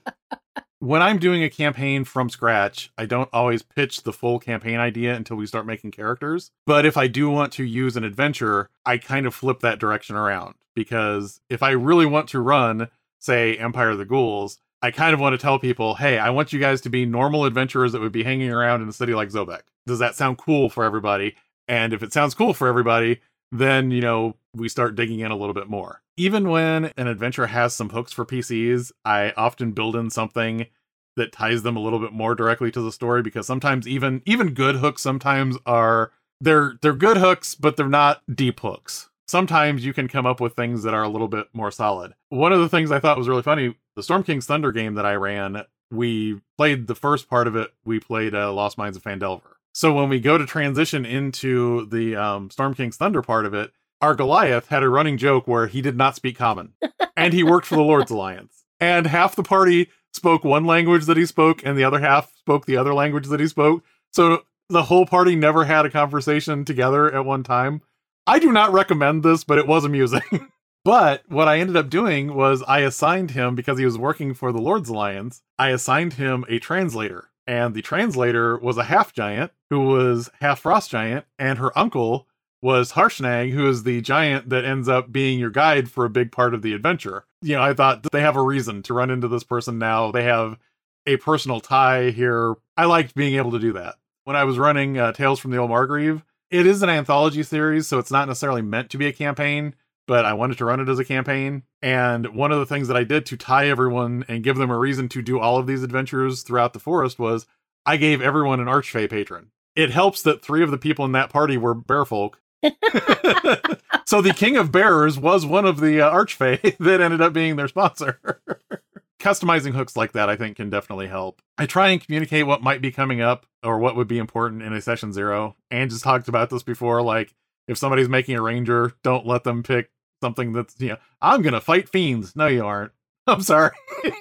When I'm doing a campaign from scratch, I don't always pitch the full campaign idea until we start making characters. But if I do want to use an adventure, I kind of flip that direction around because if I really want to run, say, Empire of the Ghouls, I kind of want to tell people, hey, I want you guys to be normal adventurers that would be hanging around in a city like Zobeck. Does that sound cool for everybody? And if it sounds cool for everybody, then, you know, we start digging in a little bit more. Even when an adventure has some hooks for PCs, I often build in something that ties them a little bit more directly to the story because sometimes even even good hooks sometimes are they're they're good hooks but they're not deep hooks. Sometimes you can come up with things that are a little bit more solid. One of the things I thought was really funny, the Storm King's Thunder game that I ran, we played the first part of it, we played uh, Lost Mines of Phandelver. So when we go to transition into the um, Storm King's Thunder part of it, our Goliath had a running joke where he did not speak common, and he worked for the Lord's Alliance. And half the party spoke one language that he spoke, and the other half spoke the other language that he spoke. So the whole party never had a conversation together at one time. I do not recommend this, but it was amusing. but what I ended up doing was I assigned him, because he was working for the Lord's Alliance, I assigned him a translator. And the translator was a half giant who was half frost giant, and her uncle was Harshnag, who is the giant that ends up being your guide for a big part of the adventure. You know, I thought they have a reason to run into this person now. They have a personal tie here. I liked being able to do that. When I was running uh, Tales from the Old Margrave, it is an anthology series, so it's not necessarily meant to be a campaign, but I wanted to run it as a campaign. And one of the things that I did to tie everyone and give them a reason to do all of these adventures throughout the forest was I gave everyone an Archfey patron. It helps that three of the people in that party were bear folk. so the King of Bearers was one of the uh, Archfey that ended up being their sponsor. Customizing hooks like that, I think, can definitely help. I try and communicate what might be coming up or what would be important in a session zero. And just talked about this before. Like, if somebody's making a ranger, don't let them pick something that's, you know, I'm going to fight fiends. No, you aren't. I'm sorry. How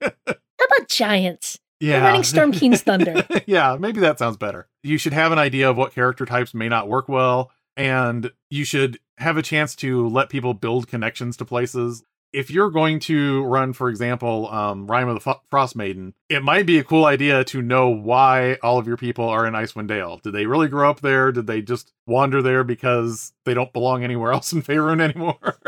about giants? Yeah. We're running Storm King's Thunder. yeah, maybe that sounds better. You should have an idea of what character types may not work well, and you should have a chance to let people build connections to places. If you're going to run, for example, um, Rime of the F- Frost Maiden, it might be a cool idea to know why all of your people are in Icewind Dale. Did they really grow up there? Did they just wander there because they don't belong anywhere else in Faerun anymore?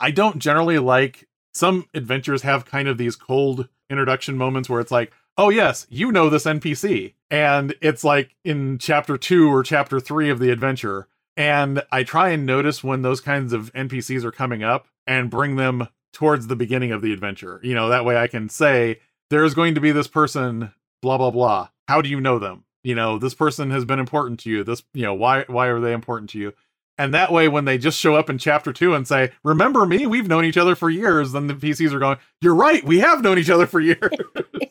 I don't generally like some adventures have kind of these cold introduction moments where it's like, oh yes, you know this NPC. And it's like in chapter two or chapter three of the adventure. And I try and notice when those kinds of NPCs are coming up and bring them towards the beginning of the adventure. You know, that way I can say, there's going to be this person, blah, blah, blah. How do you know them? You know, this person has been important to you. This, you know, why why are they important to you? And that way, when they just show up in chapter two and say, Remember me? We've known each other for years, then the PCs are going, You're right, we have known each other for years.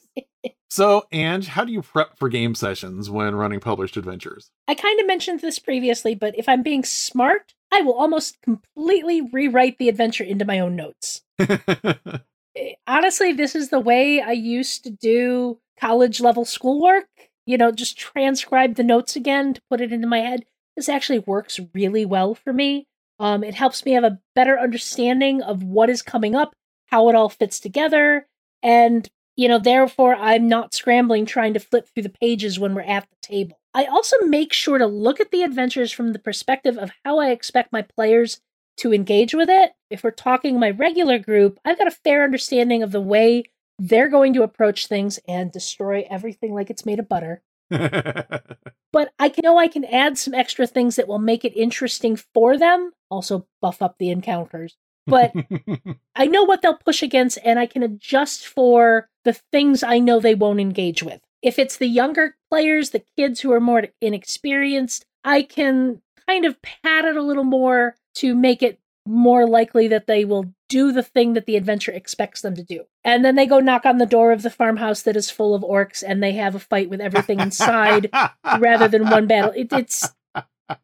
so, Ange, how do you prep for game sessions when running published adventures? I kind of mentioned this previously, but if I'm being smart, I will almost completely rewrite the adventure into my own notes. Eh, Honestly, this is the way I used to do college level schoolwork. You know, just transcribe the notes again to put it into my head. This actually works really well for me. Um, it helps me have a better understanding of what is coming up, how it all fits together, and you know, therefore, I'm not scrambling trying to flip through the pages when we're at the table. I also make sure to look at the adventures from the perspective of how I expect my players to engage with it. If we're talking my regular group, I've got a fair understanding of the way they're going to approach things and destroy everything like it's made of butter. But I know I can add some extra things that will make it interesting for them, also buff up the encounters. But I know what they'll push against, and I can adjust for the things I know they won't engage with. If it's the younger players, the kids who are more inexperienced, I can kind of pad it a little more to make it more likely that they will do the thing that the adventure expects them to do. And then they go knock on the door of the farmhouse that is full of orcs and they have a fight with everything inside rather than one battle. It, it's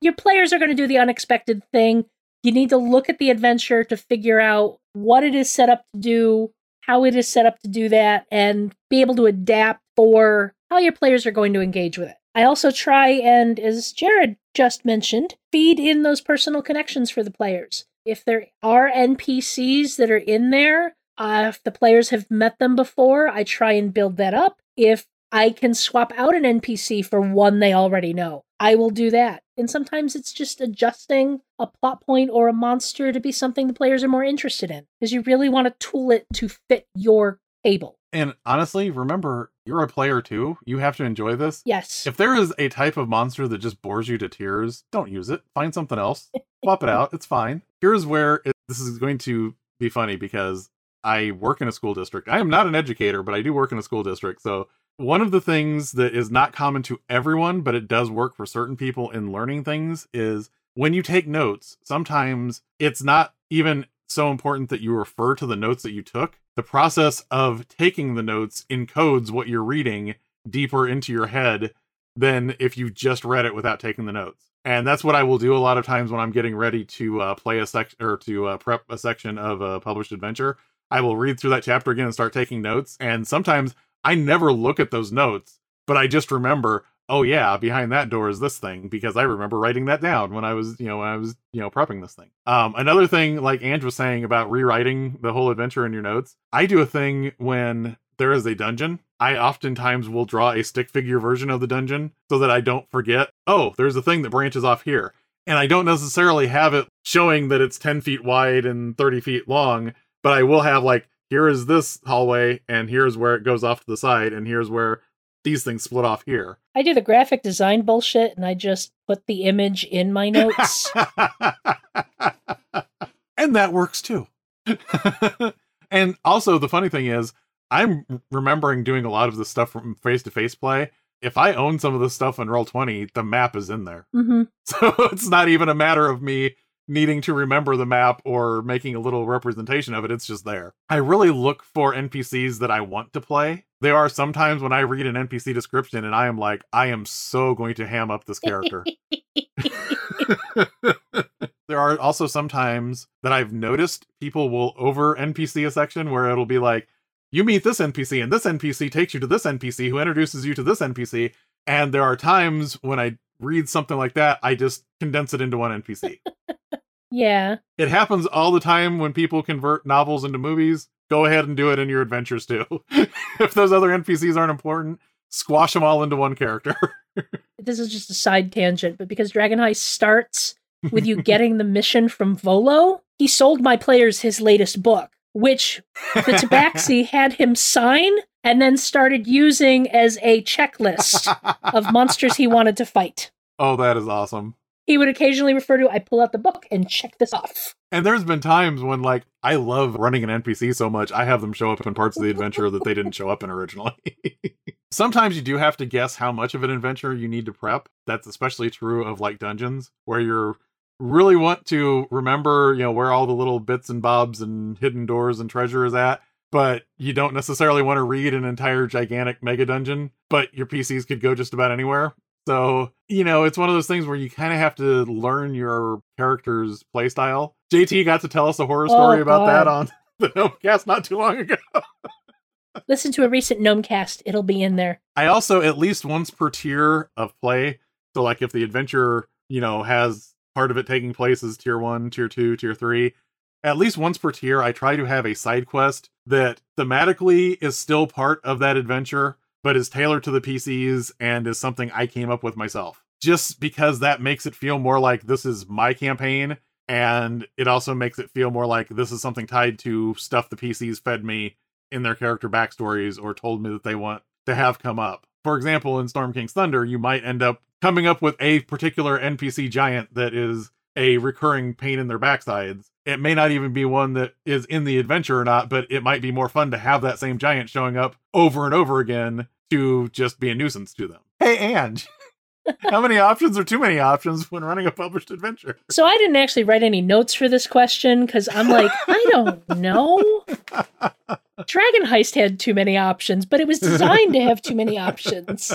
your players are going to do the unexpected thing. You need to look at the adventure to figure out what it is set up to do, how it is set up to do that, and be able to adapt for how your players are going to engage with it. I also try and, as Jared just mentioned, feed in those personal connections for the players. If there are NPCs that are in there, uh, if the players have met them before, I try and build that up. If I can swap out an NPC for one they already know, I will do that. And sometimes it's just adjusting a plot point or a monster to be something the players are more interested in, because you really want to tool it to fit your table. and honestly, remember, you're a player too. You have to enjoy this. Yes. If there is a type of monster that just bores you to tears, don't use it. Find something else. Swap it out. It's fine. Here's where it, this is going to be funny because I work in a school district. I am not an educator, but I do work in a school district. So, one of the things that is not common to everyone, but it does work for certain people in learning things is when you take notes, sometimes it's not even so important that you refer to the notes that you took. The process of taking the notes encodes what you're reading deeper into your head than if you just read it without taking the notes. And that's what I will do a lot of times when I'm getting ready to uh, play a section or to uh, prep a section of a published adventure. I will read through that chapter again and start taking notes. And sometimes I never look at those notes, but I just remember, oh yeah, behind that door is this thing because I remember writing that down when I was, you know, when I was, you know, prepping this thing. Um, another thing, like Ange was saying about rewriting the whole adventure in your notes, I do a thing when there is a dungeon. I oftentimes will draw a stick figure version of the dungeon so that I don't forget, oh, there's a thing that branches off here. And I don't necessarily have it showing that it's 10 feet wide and 30 feet long, but I will have like, here is this hallway, and here's where it goes off to the side, and here's where these things split off here. I do the graphic design bullshit and I just put the image in my notes. and that works too. and also, the funny thing is, I'm remembering doing a lot of this stuff from face to face play, if I own some of this stuff in Roll20, the map is in there. hmm So it's not even a matter of me needing to remember the map or making a little representation of it. It's just there. I really look for NPCs that I want to play. There are sometimes when I read an NPC description and I am like, I am so going to ham up this character. there are also sometimes that I've noticed people will over NPC a section where it'll be like, you meet this NPC and this NPC takes you to this NPC who introduces you to this NPC. And there are times when I read something like that, I just condense it into one NPC. yeah. it happens all the time when people convert novels into movies. Go ahead and do it in your adventures too. if those other NPCs aren't important, squash them all into one character. This is just a side tangent, but because Dragon Heist starts with you getting the mission from Volo, he sold my players his latest book, which the Tabaxi had him sign and then started using as a checklist of monsters he wanted to fight. oh, that is awesome. He would occasionally refer to, I pull out the book and check this off. And there's been times when, like, I love running an NPC so much, I have them show up in parts of the adventure that they didn't show up in originally. Sometimes you do have to guess how much of an adventure you need to prep. That's especially true of like dungeons, where you're really want to remember, you know, where all the little bits and bobs and hidden doors and treasure is at, but you don't necessarily want to read an entire gigantic mega dungeon, but your PCs could go just about anywhere. So, you know, it's one of those things where you kind of have to learn your character's playstyle. JT got to tell us a horror oh, story Oh, about that on the Gnomecast not too long ago. Listen to a recent Gnomecast, it'll be in there. I also, at least once per tier of play, so like if the adventure, you know, has part of it taking place as tier one, tier two, tier three, at least once per tier, I try to have a side quest that thematically is still part of that adventure, but is tailored to the PCs and is something I came up with myself. Just because that makes it feel more like this is my campaign, and it also makes it feel more like this is something tied to stuff the PCs fed me in their character backstories or told me that they want to have come up. For example, in Storm King's Thunder, you might end up coming up with a particular NPC giant that is a recurring pain in their backsides. It may not even be one that is in the adventure or not, but it might be more fun to have that same giant showing up over and over again to just be a nuisance to them. Hey, Ange, how many options are too many options when running a published adventure? So I didn't actually write any notes for this question because I'm like, I don't know. Dragon Heist had too many options, but it was designed to have too many options.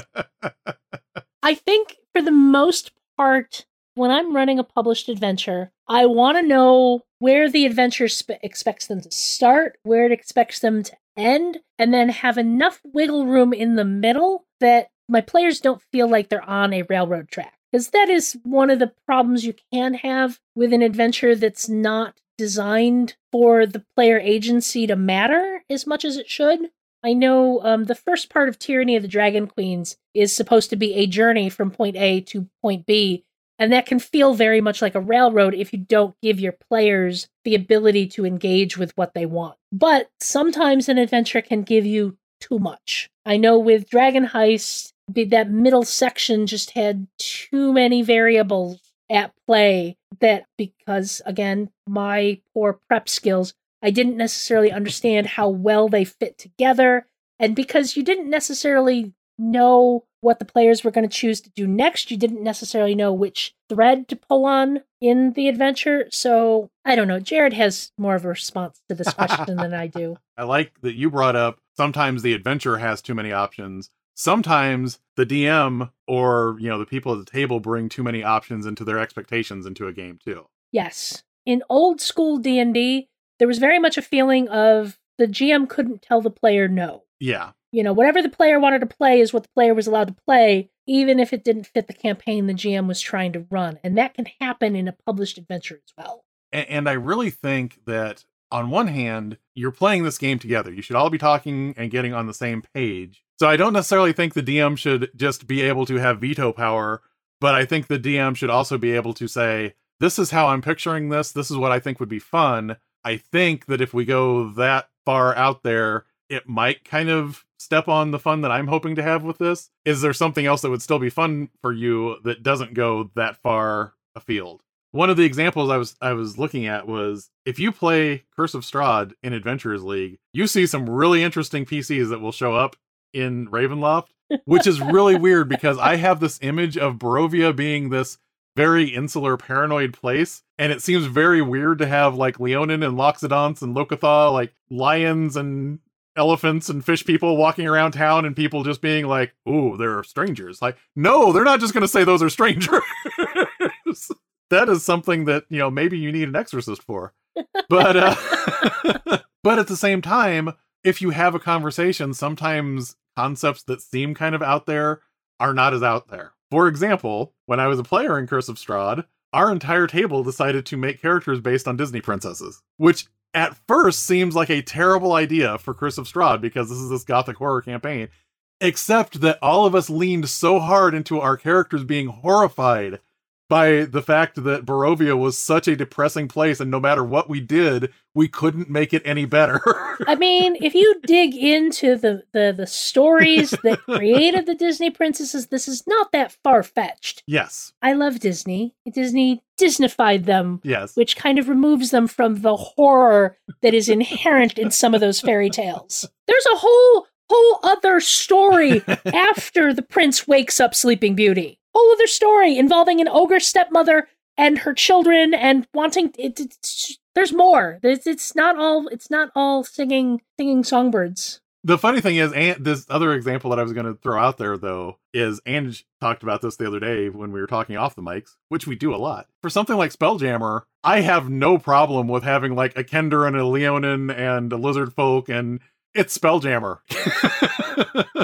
I think for the most part, when I'm running a published adventure, I want to know where the adventure spe- expects them to start, where it expects them to end, and then have enough wiggle room in the middle that my players don't feel like they're on a railroad track. Because that is one of the problems you can have with an adventure that's not designed for the player agency to matter as much as it should. I know um, the first part of Tyranny of the Dragon Queens is supposed to be a journey from point A to point B, and that can feel very much like a railroad if you don't give your players the ability to engage with what they want. But sometimes an adventure can give you too much. I know with Dragon Heist, that middle section just had too many variables at play that because again my poor prep skills i didn't necessarily understand how well they fit together and because you didn't necessarily know what the players were going to choose to do next you didn't necessarily know which thread to pull on in the adventure so i don't know jared has more of a response to this question than i do I like that you brought up sometimes the adventure has too many options. Sometimes the DM or, you know, the people at the table bring too many options into their expectations into a game too. Yes. In old school D&D, there was very much a feeling of the GM couldn't tell the player no. Yeah. You know, whatever the player wanted to play is what the player was allowed to play, even if it didn't fit the campaign the GM was trying to run. And that can happen in a published adventure as well. A- And I really think that on one hand, you're playing this game together. You should all be talking and getting on the same page. So I don't necessarily think the DM should just be able to have veto power, but I think the DM should also be able to say, this is how I'm picturing this. This is what I think would be fun. I think that if we go that far out there, it might kind of step on the fun that I'm hoping to have with this. Is there something else that would still be fun for you that doesn't go that far afield? One of the examples I was I was looking at was if you play Curse of Strahd in Adventurers League, you see some really interesting PCs that will show up in Ravenloft which is really weird because I have this image of Barovia being this very insular, paranoid place, and it seems very weird to have like Leonin and Loxodonts and Locathah, like lions and elephants and fish people walking around town and people just being like, "Ooh, they're strangers." Like, no, they're not just going to say those are strangers. that is something that, you know, maybe you need an exorcist for. But uh but at the same time, if you have a conversation, sometimes concepts that seem kind of out there are not as out there. For example, when I was a player in Curse of Strahd, our entire table decided to make characters based on Disney princesses, which at first seems like a terrible idea for Curse of Strahd because this is this gothic horror campaign. Except that all of us leaned so hard into our characters being horrified by the fact that Barovia was such a depressing place, and no matter what we did, we couldn't make it any better. I mean, if you dig into the, the, the stories that created the Disney princesses, this is not that far fetched. yes. I love Disney. Disney Disneyfied them, Yes. which kind of removes them from the horror that is inherent in some of those fairy tales. There's a whole whole other story after the prince wakes up Sleeping Beauty. Whole other story involving an ogre stepmother and her children and wanting it, there's more. It's, it's not all it's not all singing singing songbirds. The funny thing is, and this other example that I was going to throw out there, though, is Ange talked about this the other day when we were talking off the mics, which we do a lot. For something like Spelljammer, I have no problem with having like a Kender and a Leonin and a Lizard Folk, and it's Spelljammer.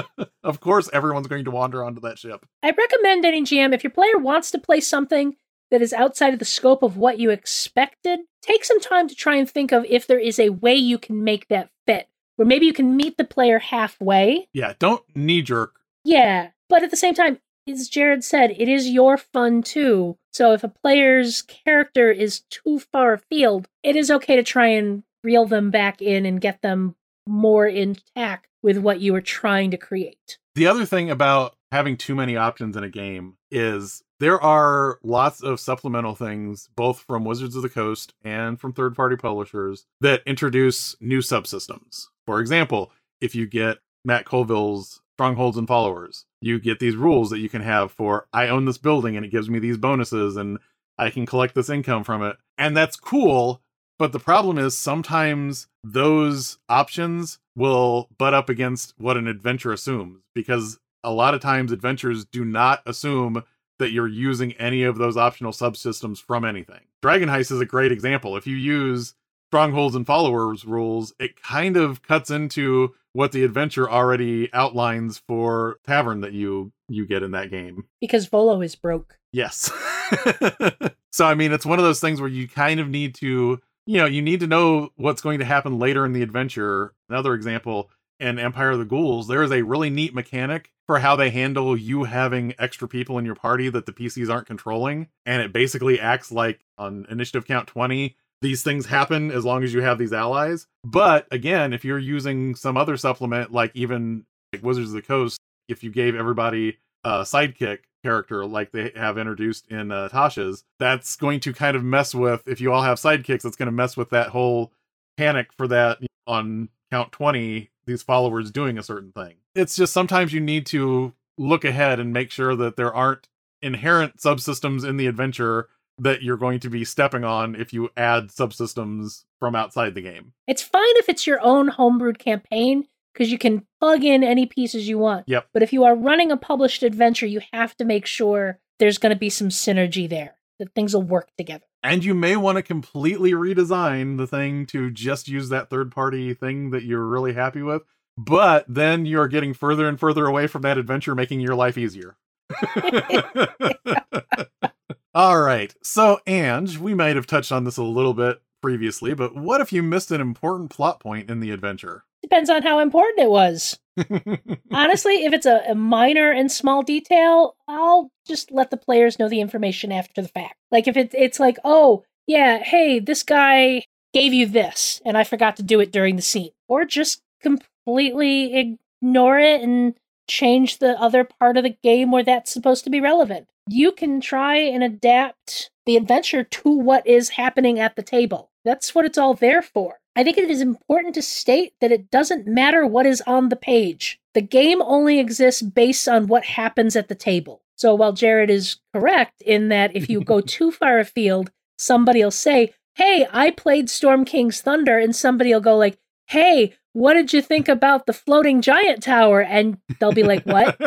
of course, everyone's going to wander onto that ship. I recommend any GM if your player wants to play something that is outside of the scope of what you expected, take some time to try and think of if there is a way you can make that fit. Where maybe you can meet the player halfway. Yeah, don't knee jerk. Yeah, but at the same time, as Jared said, it is your fun too. So if a player's character is too far afield, it is okay to try and reel them back in and get them more intact with what you were trying to create. The other thing about having too many options in a game is there are lots of supplemental things, both from Wizards of the Coast and from third party publishers, that introduce new subsystems. For example, if you get Matt Colville's Strongholds and Followers, you get these rules that you can have for I own this building and it gives me these bonuses and I can collect this income from it. And that's cool. But the problem is sometimes those options will butt up against what an adventure assumes because a lot of times adventures do not assume that you're using any of those optional subsystems from anything. Dragon Heist is a great example. If you use strongholds and followers rules, it kind of cuts into what the adventure already outlines for tavern that you you get in that game. Because Volo is broke. Yes. so I mean, it's one of those things where you kind of need to, you know, you need to know what's going to happen later in the adventure. Another example in Empire of the Ghouls, there is a really neat mechanic for how they handle you having extra people in your party that the PCs aren't controlling, and it basically acts like on initiative count 20 these things happen as long as you have these allies. But again, if you're using some other supplement, like even like Wizards of the Coast, if you gave everybody a sidekick character like they have introduced in uh, Tasha's, that's going to kind of mess with, if you all have sidekicks, it's going to mess with that whole panic for that on count 20, these followers doing a certain thing. It's just sometimes you need to look ahead and make sure that there aren't inherent subsystems in the adventure that you're going to be stepping on if you add subsystems from outside the game. It's fine if it's your own homebrewed campaign because you can plug in any pieces you want. Yep. But if you are running a published adventure, you have to make sure there's going to be some synergy there, that things will work together. And you may want to completely redesign the thing to just use that third party thing that you're really happy with. But then you're getting further and further away from that adventure, making your life easier. All right. So, Ange, we might have touched on this a little bit previously, but what if you missed an important plot point in the adventure? Depends on how important it was. Honestly, if it's a, a minor and small detail, I'll just let the players know the information after the fact. Like if it, it's like, oh, yeah, hey, this guy gave you this, and I forgot to do it during the scene. Or just completely ignore it and change the other part of the game where that's supposed to be relevant. You can try and adapt the adventure to what is happening at the table. That's what it's all there for. I think it is important to state that it doesn't matter what is on the page. The game only exists based on what happens at the table. So while Jared is correct in that if you go too far afield, somebody will say, Hey, I played Storm King's Thunder, and somebody will go like, Hey, what did you think about the floating giant tower? And they'll be like, What?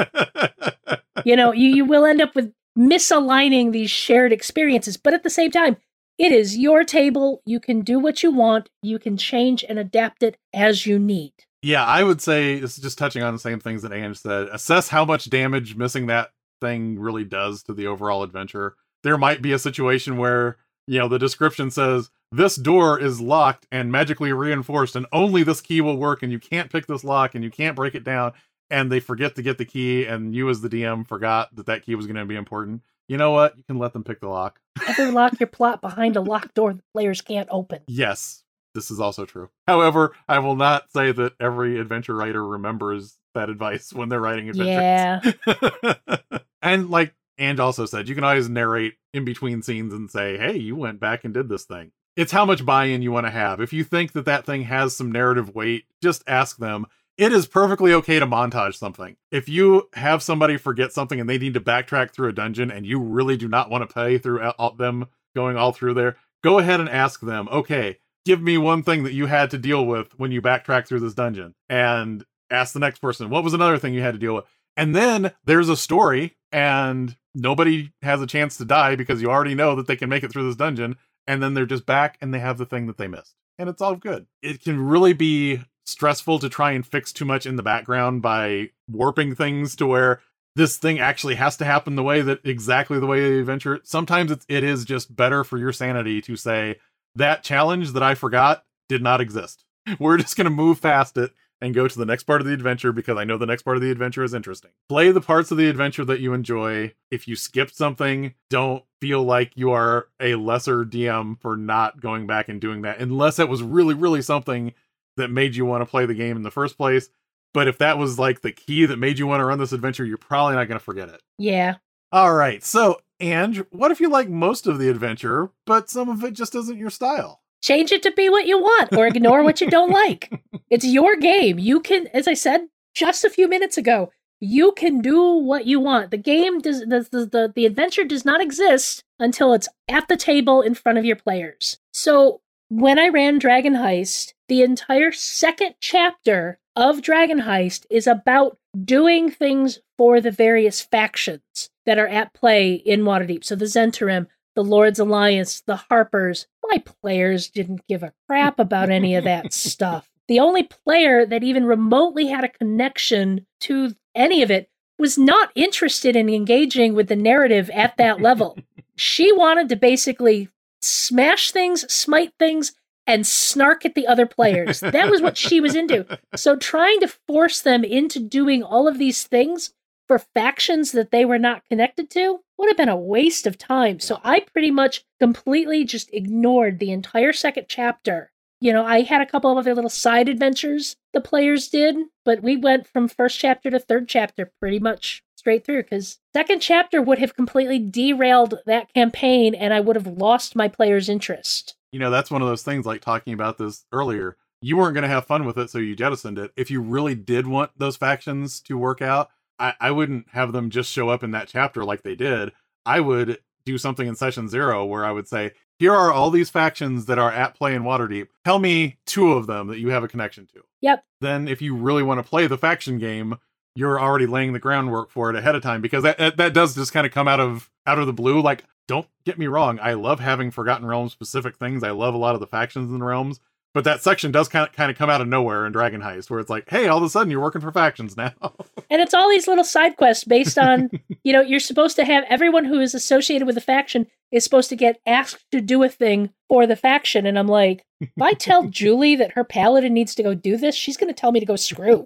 you know, you, you will end up with misaligning these shared experiences. But at the same time, it is your table. You can do what you want. You can change and adapt it as you need. Yeah, I would say this is just touching on the same things that Ange said. Assess how much damage missing that thing really does to the overall adventure. There might be a situation where, you know, the description says this door is locked and magically reinforced and only this key will work and you can't pick this lock and you can't break it down and they forget to get the key and you as the DM forgot that that key was going to be important. You know what? You can let them pick the lock. Lock your plot behind a locked door the players can't open. Yes, this is also true. However, I will not say that every adventure writer remembers that advice when they're writing adventures. Yeah. and like and also said, you can always narrate in between scenes and say, "Hey, you went back and did this thing." It's how much buy-in you want to have. If you think that that thing has some narrative weight, just ask them. It is perfectly okay to montage something. If you have somebody forget something and they need to backtrack through a dungeon and you really do not want to pay through all, them going all through there, go ahead and ask them, "Okay, give me one thing that you had to deal with when you backtrack through this dungeon." And ask the next person, "What was another thing you had to deal with?" And then there's a story and nobody has a chance to die because you already know that they can make it through this dungeon and then they're just back and they have the thing that they missed and it's all good it can really be stressful to try and fix too much in the background by warping things to where this thing actually has to happen the way that exactly the way the adventure sometimes it's, it is just better for your sanity to say that challenge that i forgot did not exist we're just going to move past it and go to the next part of the adventure because I know the next part of the adventure is interesting. Play the parts of the adventure that you enjoy. If you skip something, don't feel like you are a lesser DM for not going back and doing that, unless it was really, really something that made you want to play the game in the first place. But if that was like the key that made you want to run this adventure, you're probably not going to forget it. Yeah. All right. So, Ange, what if you like most of the adventure, but some of it just isn't your style? change it to be what you want or ignore what you don't like. It's your game. You can, as I said just a few minutes ago, you can do what you want. The game does the, the the, the adventure does not exist until it's at the table in front of your players. So when I ran Dragon Heist, the entire second chapter of Dragon Heist is about doing things for the various factions that are at play in Waterdeep. So the Zentarim, the Lord's Alliance, the Harpers. My players didn't give a crap about any of that stuff. The only player that even remotely had a connection to any of it was not interested in engaging with the narrative at that level. she wanted to basically smash things, smite things, and snark at the other players. That was what she was into. So trying to force them into doing all of these things for factions that they were not connected to would have been a waste of time. So I pretty much completely just ignored the entire second chapter. You know, I had a couple of other little side adventures the players did, but we went from first chapter to third chapter pretty much straight through because second chapter would have completely derailed that campaign and I would have lost my players' interest. You know, that's one of those things like talking about this earlier. You weren't going to have fun with it, so you jettisoned it. If you really did want those factions to work out, I, I wouldn't have them just show up in that chapter like they did. I would do something in session zero where I would say, here are all these factions that are at play in Waterdeep. Tell me two of them that you have a connection to. Yep. Then, if you really want to play the faction game, you're already laying the groundwork for it ahead of time because that that, that does just kind of come out of out of the blue. Like, don't get me wrong, I love having Forgotten Realms specific things. I love a lot of the factions in the realms, but that section does kind of, kind of come out of nowhere in Dragon Heist, where it's like, hey, all of a sudden you're working for factions now. and it's all these little side quests based on, you know, you're supposed to have everyone who is associated with the faction is supposed to get asked to do a thing for the faction. And I'm like, if I tell Julie that her paladin needs to go do this, she's going to tell me to go screw.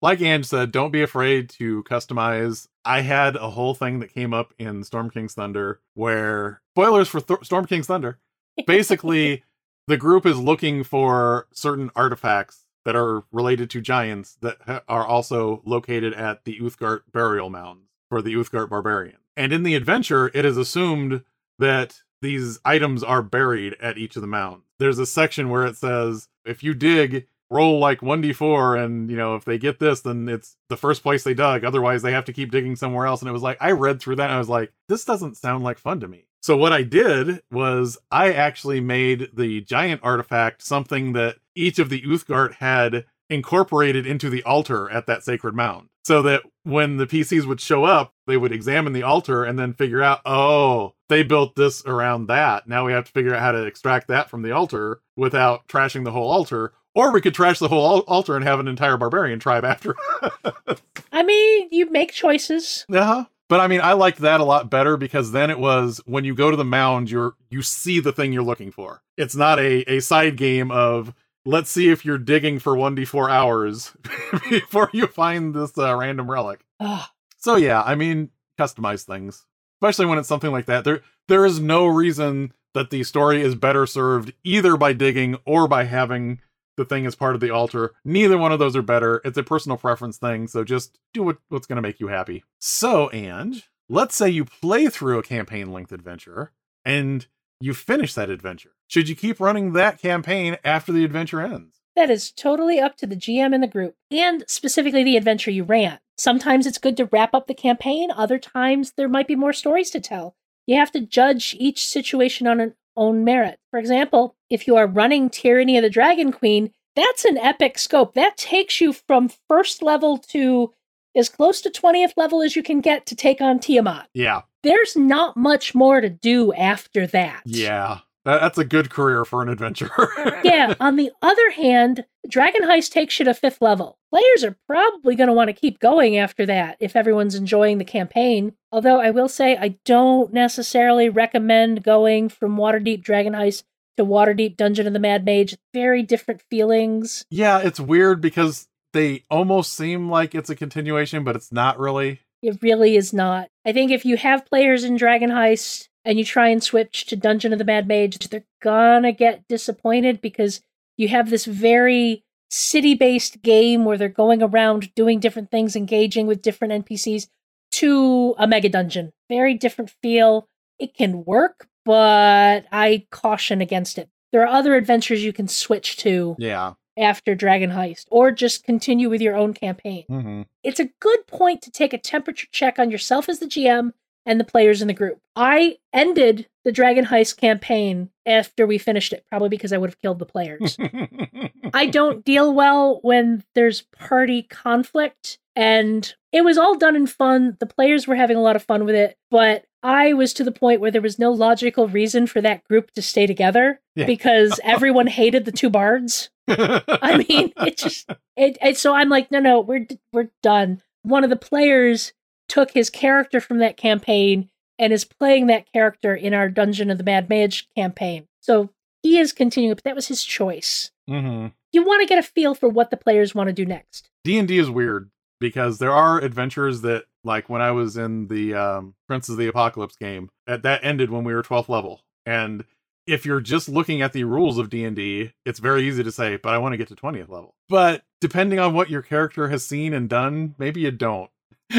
Like Ange said, don't be afraid to customize. I had a whole thing that came up in Storm King's Thunder where, spoilers for Th- Storm King's Thunder, basically the group is looking for certain artifacts that are related to giants that ha- are also located at the Uthgardt burial mounds for the Uthgardt barbarian. And in the adventure, it is assumed that these items are buried at each of the mounds. There's a section where it says if you dig, roll like 1d4 and you know if they get this then it's the first place they dug otherwise they have to keep digging somewhere else and it was like i read through that and i was like this doesn't sound like fun to me so what i did was i actually made the giant artifact something that each of the Uthgardt had incorporated into the altar at that sacred mound so that when the PCs would show up, they would examine the altar and then figure out, oh, they built this around that. Now we have to figure out how to extract that from the altar without trashing the whole altar. Or we could trash the whole altar and have an entire barbarian tribe after. I mean, you make choices. Uh huh. But I mean, I liked that a lot better because then it was when you go to the mound, you're you see the thing you're looking for. It's not a a side game of let's see if you're digging for 1d4 hours before you find this uh, random relic. Ugh. So yeah, I mean, customize things, especially when it's something like that. There there is no reason that the story is better served either by digging or by having the thing as part of the altar. Neither one of those are better. It's a personal preference thing, so just do what, what's going to make you happy. So, and let's say you play through a campaign length adventure and you finish that adventure. Should you keep running that campaign after the adventure ends? That is totally up to the GM and the group, and specifically the adventure you ran. Sometimes it's good to wrap up the campaign, other times there might be more stories to tell. You have to judge each situation on its own merit. For example, if you are running Tyranny of the Dragon Queen, that's an epic scope. That takes you from first level to as close to 20th level as you can get to take on Tiamat. Yeah. There's not much more to do after that. Yeah. That's a good career for an adventurer. yeah. On the other hand, Dragon Heist takes you to fifth level. Players are probably going to want to keep going after that if everyone's enjoying the campaign. Although I will say I don't necessarily recommend going from Waterdeep Dragon Heist to Waterdeep Dungeon of the Mad Mage. Very different feelings. yeah, it's weird because they almost seem like it's a continuation, but it's not really. It really is not. I think if you have players in Dragon Heist and you try and switch to Dungeon of the Mad Mage, they're gonna get disappointed because you have this very city based game where they're going around doing different things, engaging with different NPCs to a mega dungeon. Very different feel. It can work, but I caution against it. There are other adventures you can switch to Yeah. after Dragon Heist, or just continue with your own campaign. hmm It's a good point to take a temperature check on yourself as the GM and the players in the group. I ended the Dragon Heist campaign after we finished it, probably because I would have killed the players. I don't deal well when there's party conflict, and it was all done in fun. The players were having a lot of fun with it, but I was to the point where there was no logical reason for that group to stay together Yeah. because everyone hated the two bards. I mean, it just it, it. So I'm like, no, no, we're we're done. One of the players took his character from that campaign and is playing that character in our Dungeon of the Mad Mage campaign. So he is continuing, but that was his choice. hmm You want to get a feel for what the players want to do next. D&D is weird because there are adventures that like when I was in the um Princes of the Apocalypse game, that that ended when we were 12th level. And if you're just looking at the rules of D&D, it's very easy to say, but I want to get to 20th level. But depending on what your character has seen and done, maybe you don't.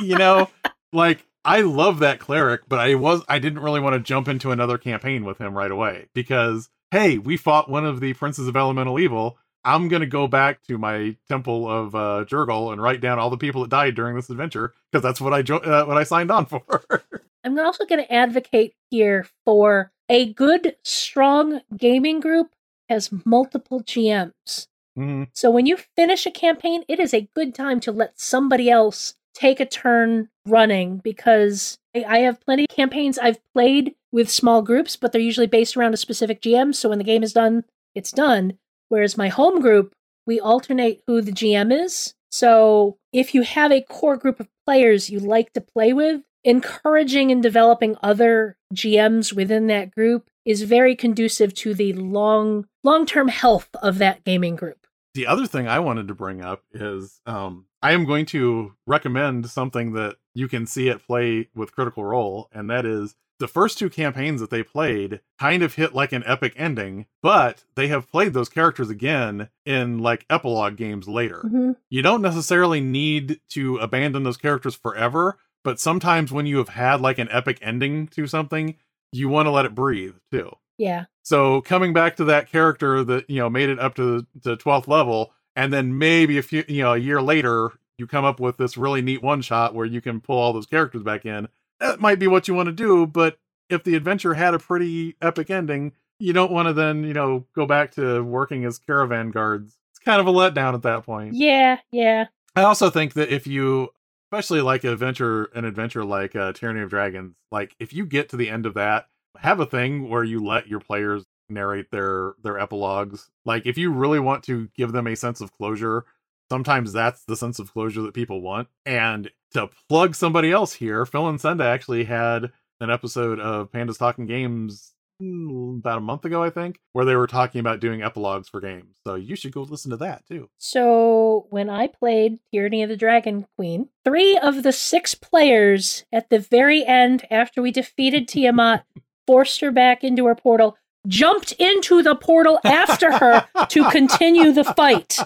you know, like I love that cleric, but I was I didn't really want to jump into another campaign with him right away because hey, we fought one of the princes of elemental evil. I'm gonna go back to my temple of uh, Jurgle and write down all the people that died during this adventure because that's what I jo- uh, what I signed on for. I'm also going to advocate here for a good, strong gaming group has multiple GMs. Mhm. So when you finish a campaign, it is a good time to let somebody else take a turn running because I have plenty of campaigns I've played with small groups, but they're usually based around a specific GM. So when the game is done, it's done. Whereas my home group, we alternate who the GM is. So if you have a core group of players you like to play with, encouraging and developing other GMs within that group is very conducive to the long long-term health of that gaming group. the other thing I wanted to bring up is um, I am going to recommend something that you can see at play with Critical Role, and that is the first two campaigns that they played kind of hit like an epic ending, but they have played those characters again in like epilogue games later. Mhm. You don't necessarily need to abandon those characters forever, but sometimes when you have had like an epic ending to something, you want to let it breathe too. Yeah. So coming back to that character that you know made it up to the twelfth level, and then maybe a few you know a year later you come up with this really neat one shot where you can pull all those characters back in. That might be what you want to do, but if the adventure had a pretty epic ending, you don't want to then you know go back to working as caravan guards. It's kind of a letdown at that point. Yeah, yeah. I also think that if you especially like an adventure an adventure like uh, Tyranny of Dragons, like if you get to the end of that, have a thing where you let your players narrate their their epilogues. Like if you really want to give them a sense of closure, sometimes that's the sense of closure that people want. And to plug somebody else here, Phil and Senda actually had an episode of Pandas Talking Games mm, about a month ago, I think, where they were talking about doing epilogues for games. So you should go listen to that too. So when I played Tyranny of the Dragon Queen, three of the six players at the very end, after we defeated Tiamat, forced her back into her portal, jumped into the portal after her to continue the fight.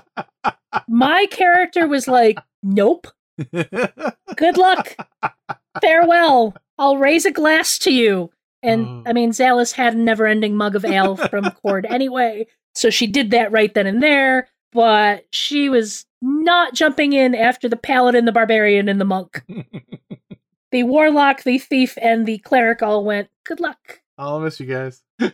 My character was like, nope. Good luck. Farewell. I'll raise a glass to you. And Mm. I mean, Zalis had a never ending mug of ale from Kord anyway. So she did that right then and there. But she was not jumping in after the paladin, the barbarian, and the monk. The warlock, the thief, and the cleric all went, good luck. I'll miss you guys.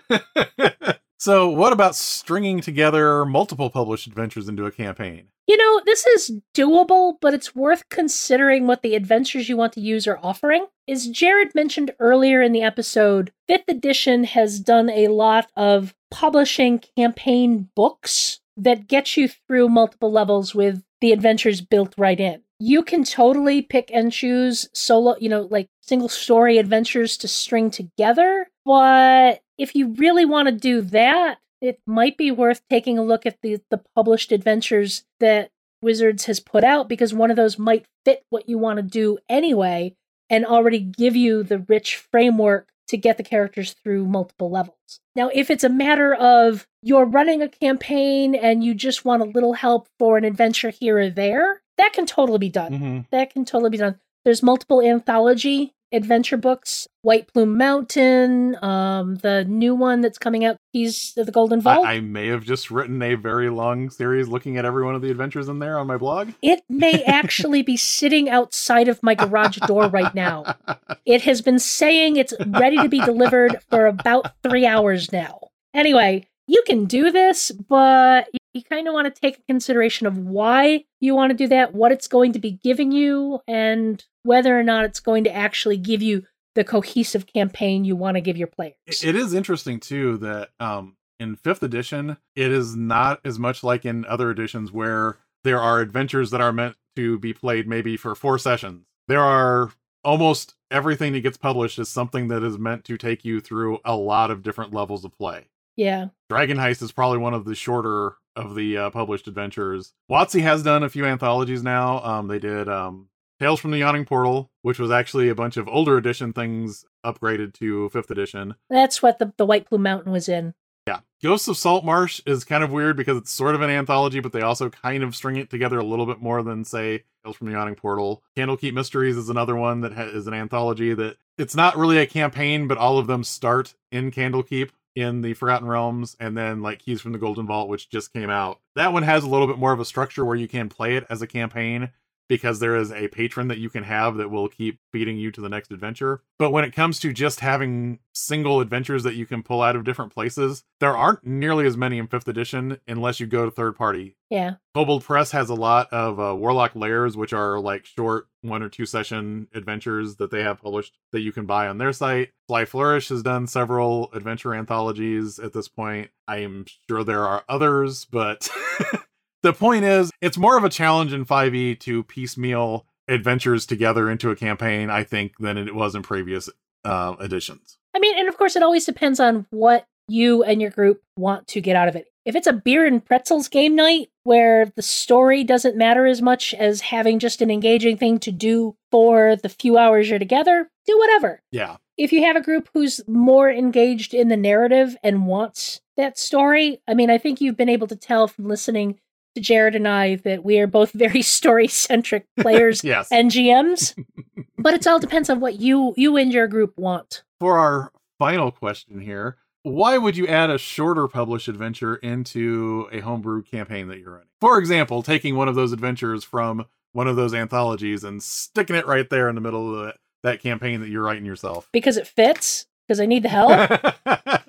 so, what about stringing together multiple published adventures into a campaign? You know, this is doable, but it's worth considering what the adventures you want to use are offering. As Jared mentioned earlier in the episode, 5th edition has done a lot of publishing campaign books that get you through multiple levels with the adventures built right in. You can totally pick and choose solo, you know, like single story adventures to string together, but if you really want to do that, it might be worth taking a look at the, the published adventures that Wizards has put out because one of those might fit what you want to do anyway and already give you the rich framework to get the characters through multiple levels. Now, if it's a matter of you're running a campaign and you just want a little help for an adventure here or there, that can totally be done. Mm-hmm. That can totally be done. There's multiple anthology adventure books White Plume Mountain, um, the new one that's coming out, Keys of the Golden Vault. I, I may have just written a very long series looking at every one of the adventures in there on my blog. It may actually be sitting outside of my garage door right now. It has been saying it's ready to be delivered for about three hours now. Anyway, you can do this, but you kind of want to take a consideration of why you want to do that, what it's going to be giving you, and whether or not it's going to actually give you the cohesive campaign you want to give your players. It- it is interesting too that um, in fifth edition, it is not as much like in other editions where there are adventures that are meant to be played maybe for four sessions. There are almost everything that gets published is something that is meant to take you through a lot of different levels of play. yeah. Dragon Heist is probably one of the shorter of the uh, published adventures. WotC has done a few anthologies now. Um, they did um, Tales from the Yawning Portal, which was actually a bunch of older edition things upgraded to fifth edition. That's what the, the White Plume Mountain was in. Yeah. Ghosts of Salt Marsh is kind of weird because it's sort of an anthology, but they also kind of string it together a little bit more than, say, Tales from the Yawning Portal. Candlekeep Mysteries is another one that ha- is an anthology that it's not really a campaign, but all of them start in Candlekeep in the Forgotten Realms, and then like Keys from the Golden Vault, which just came out. That one has a little bit more of a structure where you can play it as a campaign because there is a patron that you can have that will keep feeding you to the next adventure. But when it comes to just having single adventures that you can pull out of different places, there aren't nearly as many in 5th edition unless you go to third party. Yeah. Kobold Press has a lot of uh, Warlock Lairs, which are like short one or two session adventures that they have published that you can buy on their site. Sly Flourish has done several adventure anthologies at this point. I am sure there are others, but the point is, it's more of a challenge in 5e to piecemeal adventures together into a campaign, I think, than it was in previous uh, editions. I mean, and of course, it always depends on what you and your group want to get out of it. If it's a beer and pretzels game night where the story doesn't matter as much as having just an engaging thing to do for the few hours you're together, do whatever. Yeah. If you have a group who's more engaged in the narrative and wants that story, I mean, I think you've been able to tell from listening to Jared and I that we are both very story centric players Yes. and GMs. but it all depends on what you you and your group want. for our final question here. Why would you add a shorter published adventure into a homebrew campaign that you're running? For example, taking one of those adventures from one of those anthologies and sticking it right there in the middle of the, that campaign that you're writing yourself. Because it fits? Because I need the help?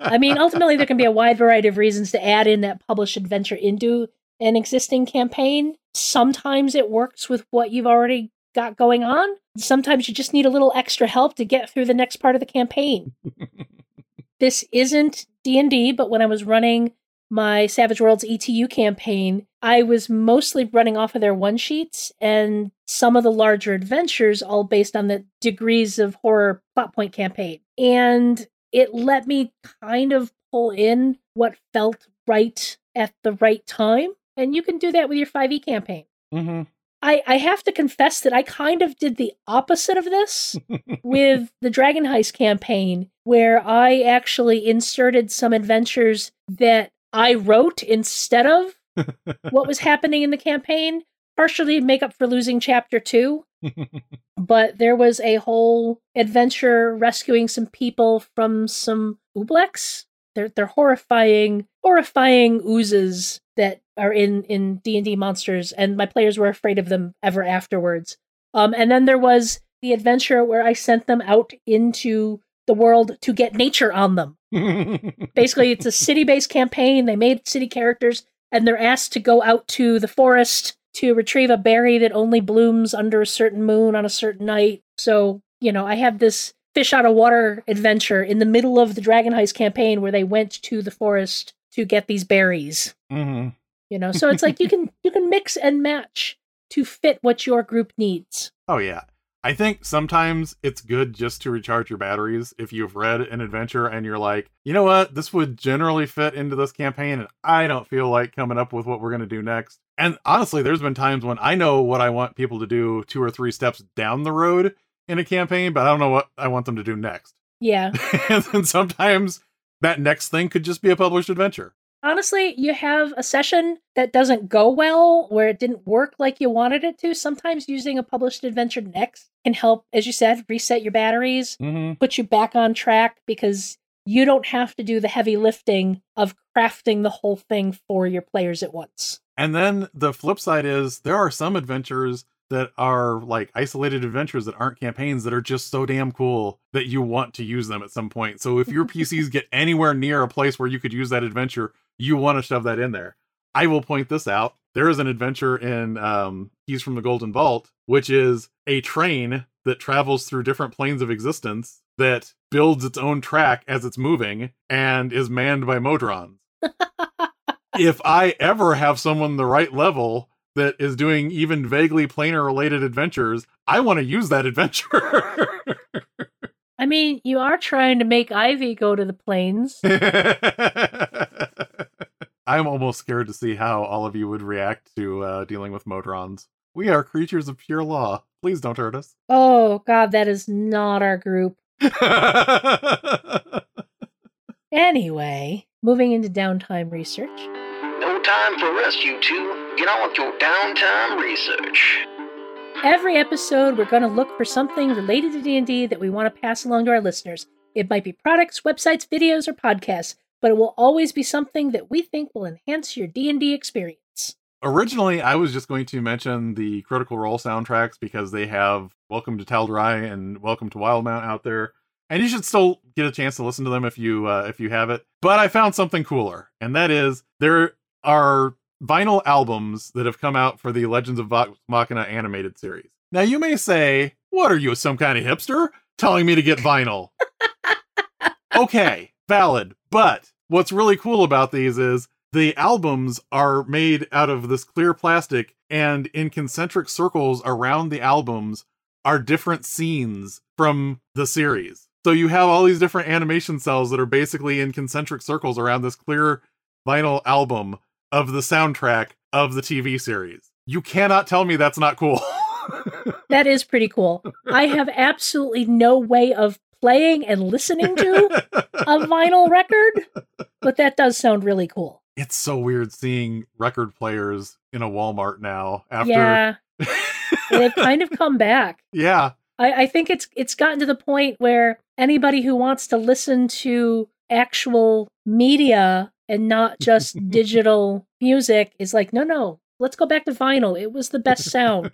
I mean, ultimately, there can be a wide variety of reasons to add in that published adventure into an existing campaign. Sometimes it works with what you've already got going on. Sometimes you just need a little extra help to get through the next part of the campaign. this isn't D&D, but when I was running my Savage Worlds ETU campaign, I was mostly running off of their one sheets and some of the larger adventures, all based on the degrees of horror plot point campaign. And it let me kind of pull in what felt right at the right time. And you can do that with your 5e campaign. Mm-hmm. I, I have to confess that I kind of did the opposite of this with the Dragon Heist campaign, where I actually inserted some adventures that I wrote instead of what was happening in the campaign, partially to make up for losing chapter two. but there was a whole adventure rescuing some people from some Oblex. They're they're horrifying, horrifying oozes that are in in D and D monsters, and my players were afraid of them ever afterwards. Um, and then there was the adventure where I sent them out into the world to get nature on them. Basically, it's a city based campaign. They made city characters, and they're asked to go out to the forest to retrieve a berry that only blooms under a certain moon on a certain night. So, you know, I have this fish out of water adventure in the middle of the Dragon Heist campaign where they went to the forest to get these berries. Mm-hmm. You know, so it's like you can you can mix and match to fit what your group needs. Oh yeah. I think sometimes it's good just to recharge your batteries if you've read an adventure and you're like, you know what, this would generally fit into this campaign, and I don't feel like coming up with what we're going to do next. And honestly, there's been times when I know what I want people to do two or three steps down the road in a campaign, but I don't know what I want them to do next. Yeah. and then sometimes that next thing could just be a published adventure honestly, you have a session that doesn't go well, where it didn't work like you wanted it to. Sometimes using a published adventure next can help, as you said, reset your batteries, mm-hmm. put you back on track because you don't have to do the heavy lifting of crafting the whole thing for your players at once. And then the flip side is there are some adventures that are like isolated adventures that aren't campaigns that are just so damn cool that you want to use them at some point. So if your PCs get anywhere near a place where you could use that adventure, you want to shove that in there. I will point this out. There is an adventure in um, Keys from the Golden Vault, which is a train that travels through different planes of existence that builds its own track as it's moving and is manned by Modrons. if I ever have someone the right level that is doing even vaguely planar related adventures, I want to use that adventure. I mean, you are trying to make Ivy go to the planes. I'm almost scared to see how all of you would react to uh, dealing with Modrons. We are creatures of pure law. Please don't hurt us. Oh, God, that is not our group. anyway, moving into downtime research. No time for rest, you two. Get on with your downtime research. Every episode, we're going to look for something related to D&D that we want to pass along to our listeners. It might be products, websites, videos, or podcasts but it will always be something that we think will enhance your D&D experience. Originally, I was just going to mention the Critical Role soundtracks because they have Welcome to Tal'Dorei and Welcome to Wildemount out there, and you should still get a chance to listen to them if you uh, if you have it. But I found something cooler, and that is there are vinyl albums that have come out for the Legends of Vox Machina animated series. Now you may say, "What are you, some kind of hipster, telling me to get vinyl?" okay, valid, but what's really cool about these is the albums are made out of this clear plastic, and in concentric circles around the albums are different scenes from the series. So you have all these different animation cels that are basically in concentric circles around this clear vinyl album of the soundtrack of the TV series. You cannot tell me that's not cool. that is pretty cool. I have absolutely no way of playing and listening to a vinyl record, but that does sound really cool. It's so weird seeing record players in a Walmart now after Yeah. they've kind of come back. Yeah. I, I think it's it's gotten to the point where anybody who wants to listen to actual media and not just digital music is like, no, no, let's go back to vinyl. It was the best sound.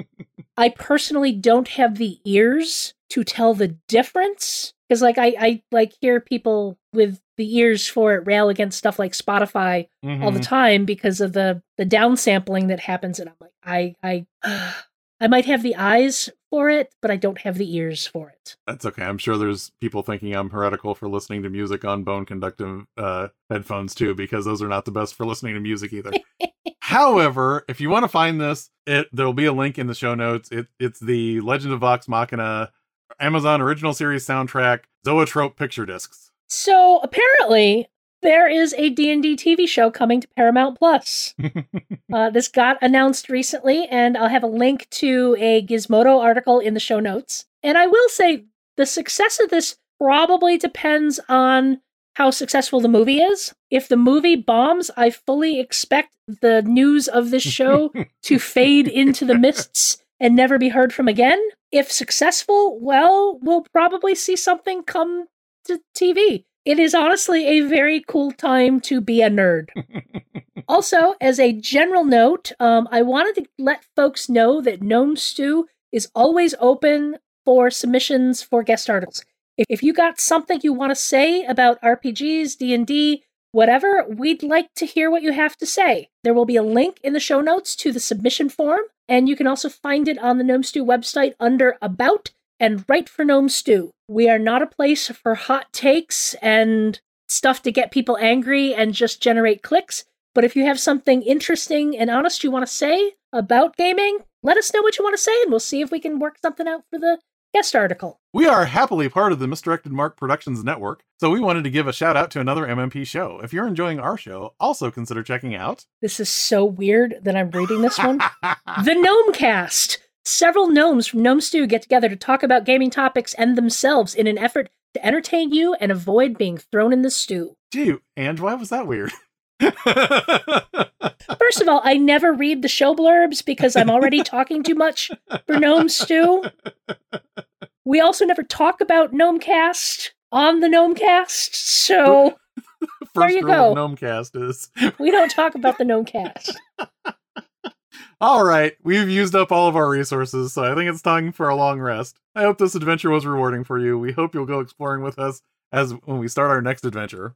I personally don't have the ears to tell the difference because, like, I, I like hear people with the ears for it rail against stuff like Spotify mm-hmm. all the mm-hmm. time because of the the downsampling that happens, and I'm like, I I I might have the eyes for it, but I don't have the ears for it. That's okay. I'm sure there's people thinking I'm heretical for listening to music on bone conductive uh, headphones too, because those are not the best for listening to music either. However, if you want to find this, it there'll be a link in the show notes. It it's the Legend of Vox Machina Amazon original series soundtrack Zoetrope picture discs. So apparently, there is a D&D TV show coming to Paramount Plus. uh, this got announced recently, and I'll have a link to a Gizmodo article in the show notes. And I will say the success of this probably depends on how successful the movie is. If the movie bombs, I fully expect the news of this show to fade into the mists and never be heard from again. If successful, well, we'll probably see something come to TV. It is honestly a very cool time to be a nerd. also, as a general note, um, I wanted to let folks know that Gnome Stew is always open for submissions for guest articles. If you got something you want to say about RPGs, D&D, whatever, we'd like to hear what you have to say. There will be a link in the show notes to the submission form, and you can also find it on the Gnome Stew website under About and Write for Gnome Stew. We are not a place for hot takes and stuff to get people angry and just generate clicks. But if you have something interesting and honest you want to say about gaming, let us know what you want to say, and we'll see if we can work something out for the guest article. We are happily part of the Misdirected Mark Productions Network, so we wanted to give a shout out to another MMP show. If you're enjoying our show, also consider checking out. This is so weird that I'm reading this one. the Gnome Cast. Several gnomes from Gnome Stew get together to talk about gaming topics and themselves in an effort to entertain you and avoid being thrown in the stew. Gee, and why was that weird? First of all, I never read the show blurbs because I'm already talking too much for Gnome Stew. We also never talk about Gnomecast on the Gnomecast, so there you go. Gnomecast is we don't talk about the Gnomecast. all right, we've used up all of our resources, so I think it's time for a long rest. I hope this adventure was rewarding for you. We hope you'll go exploring with us as when we start our next adventure.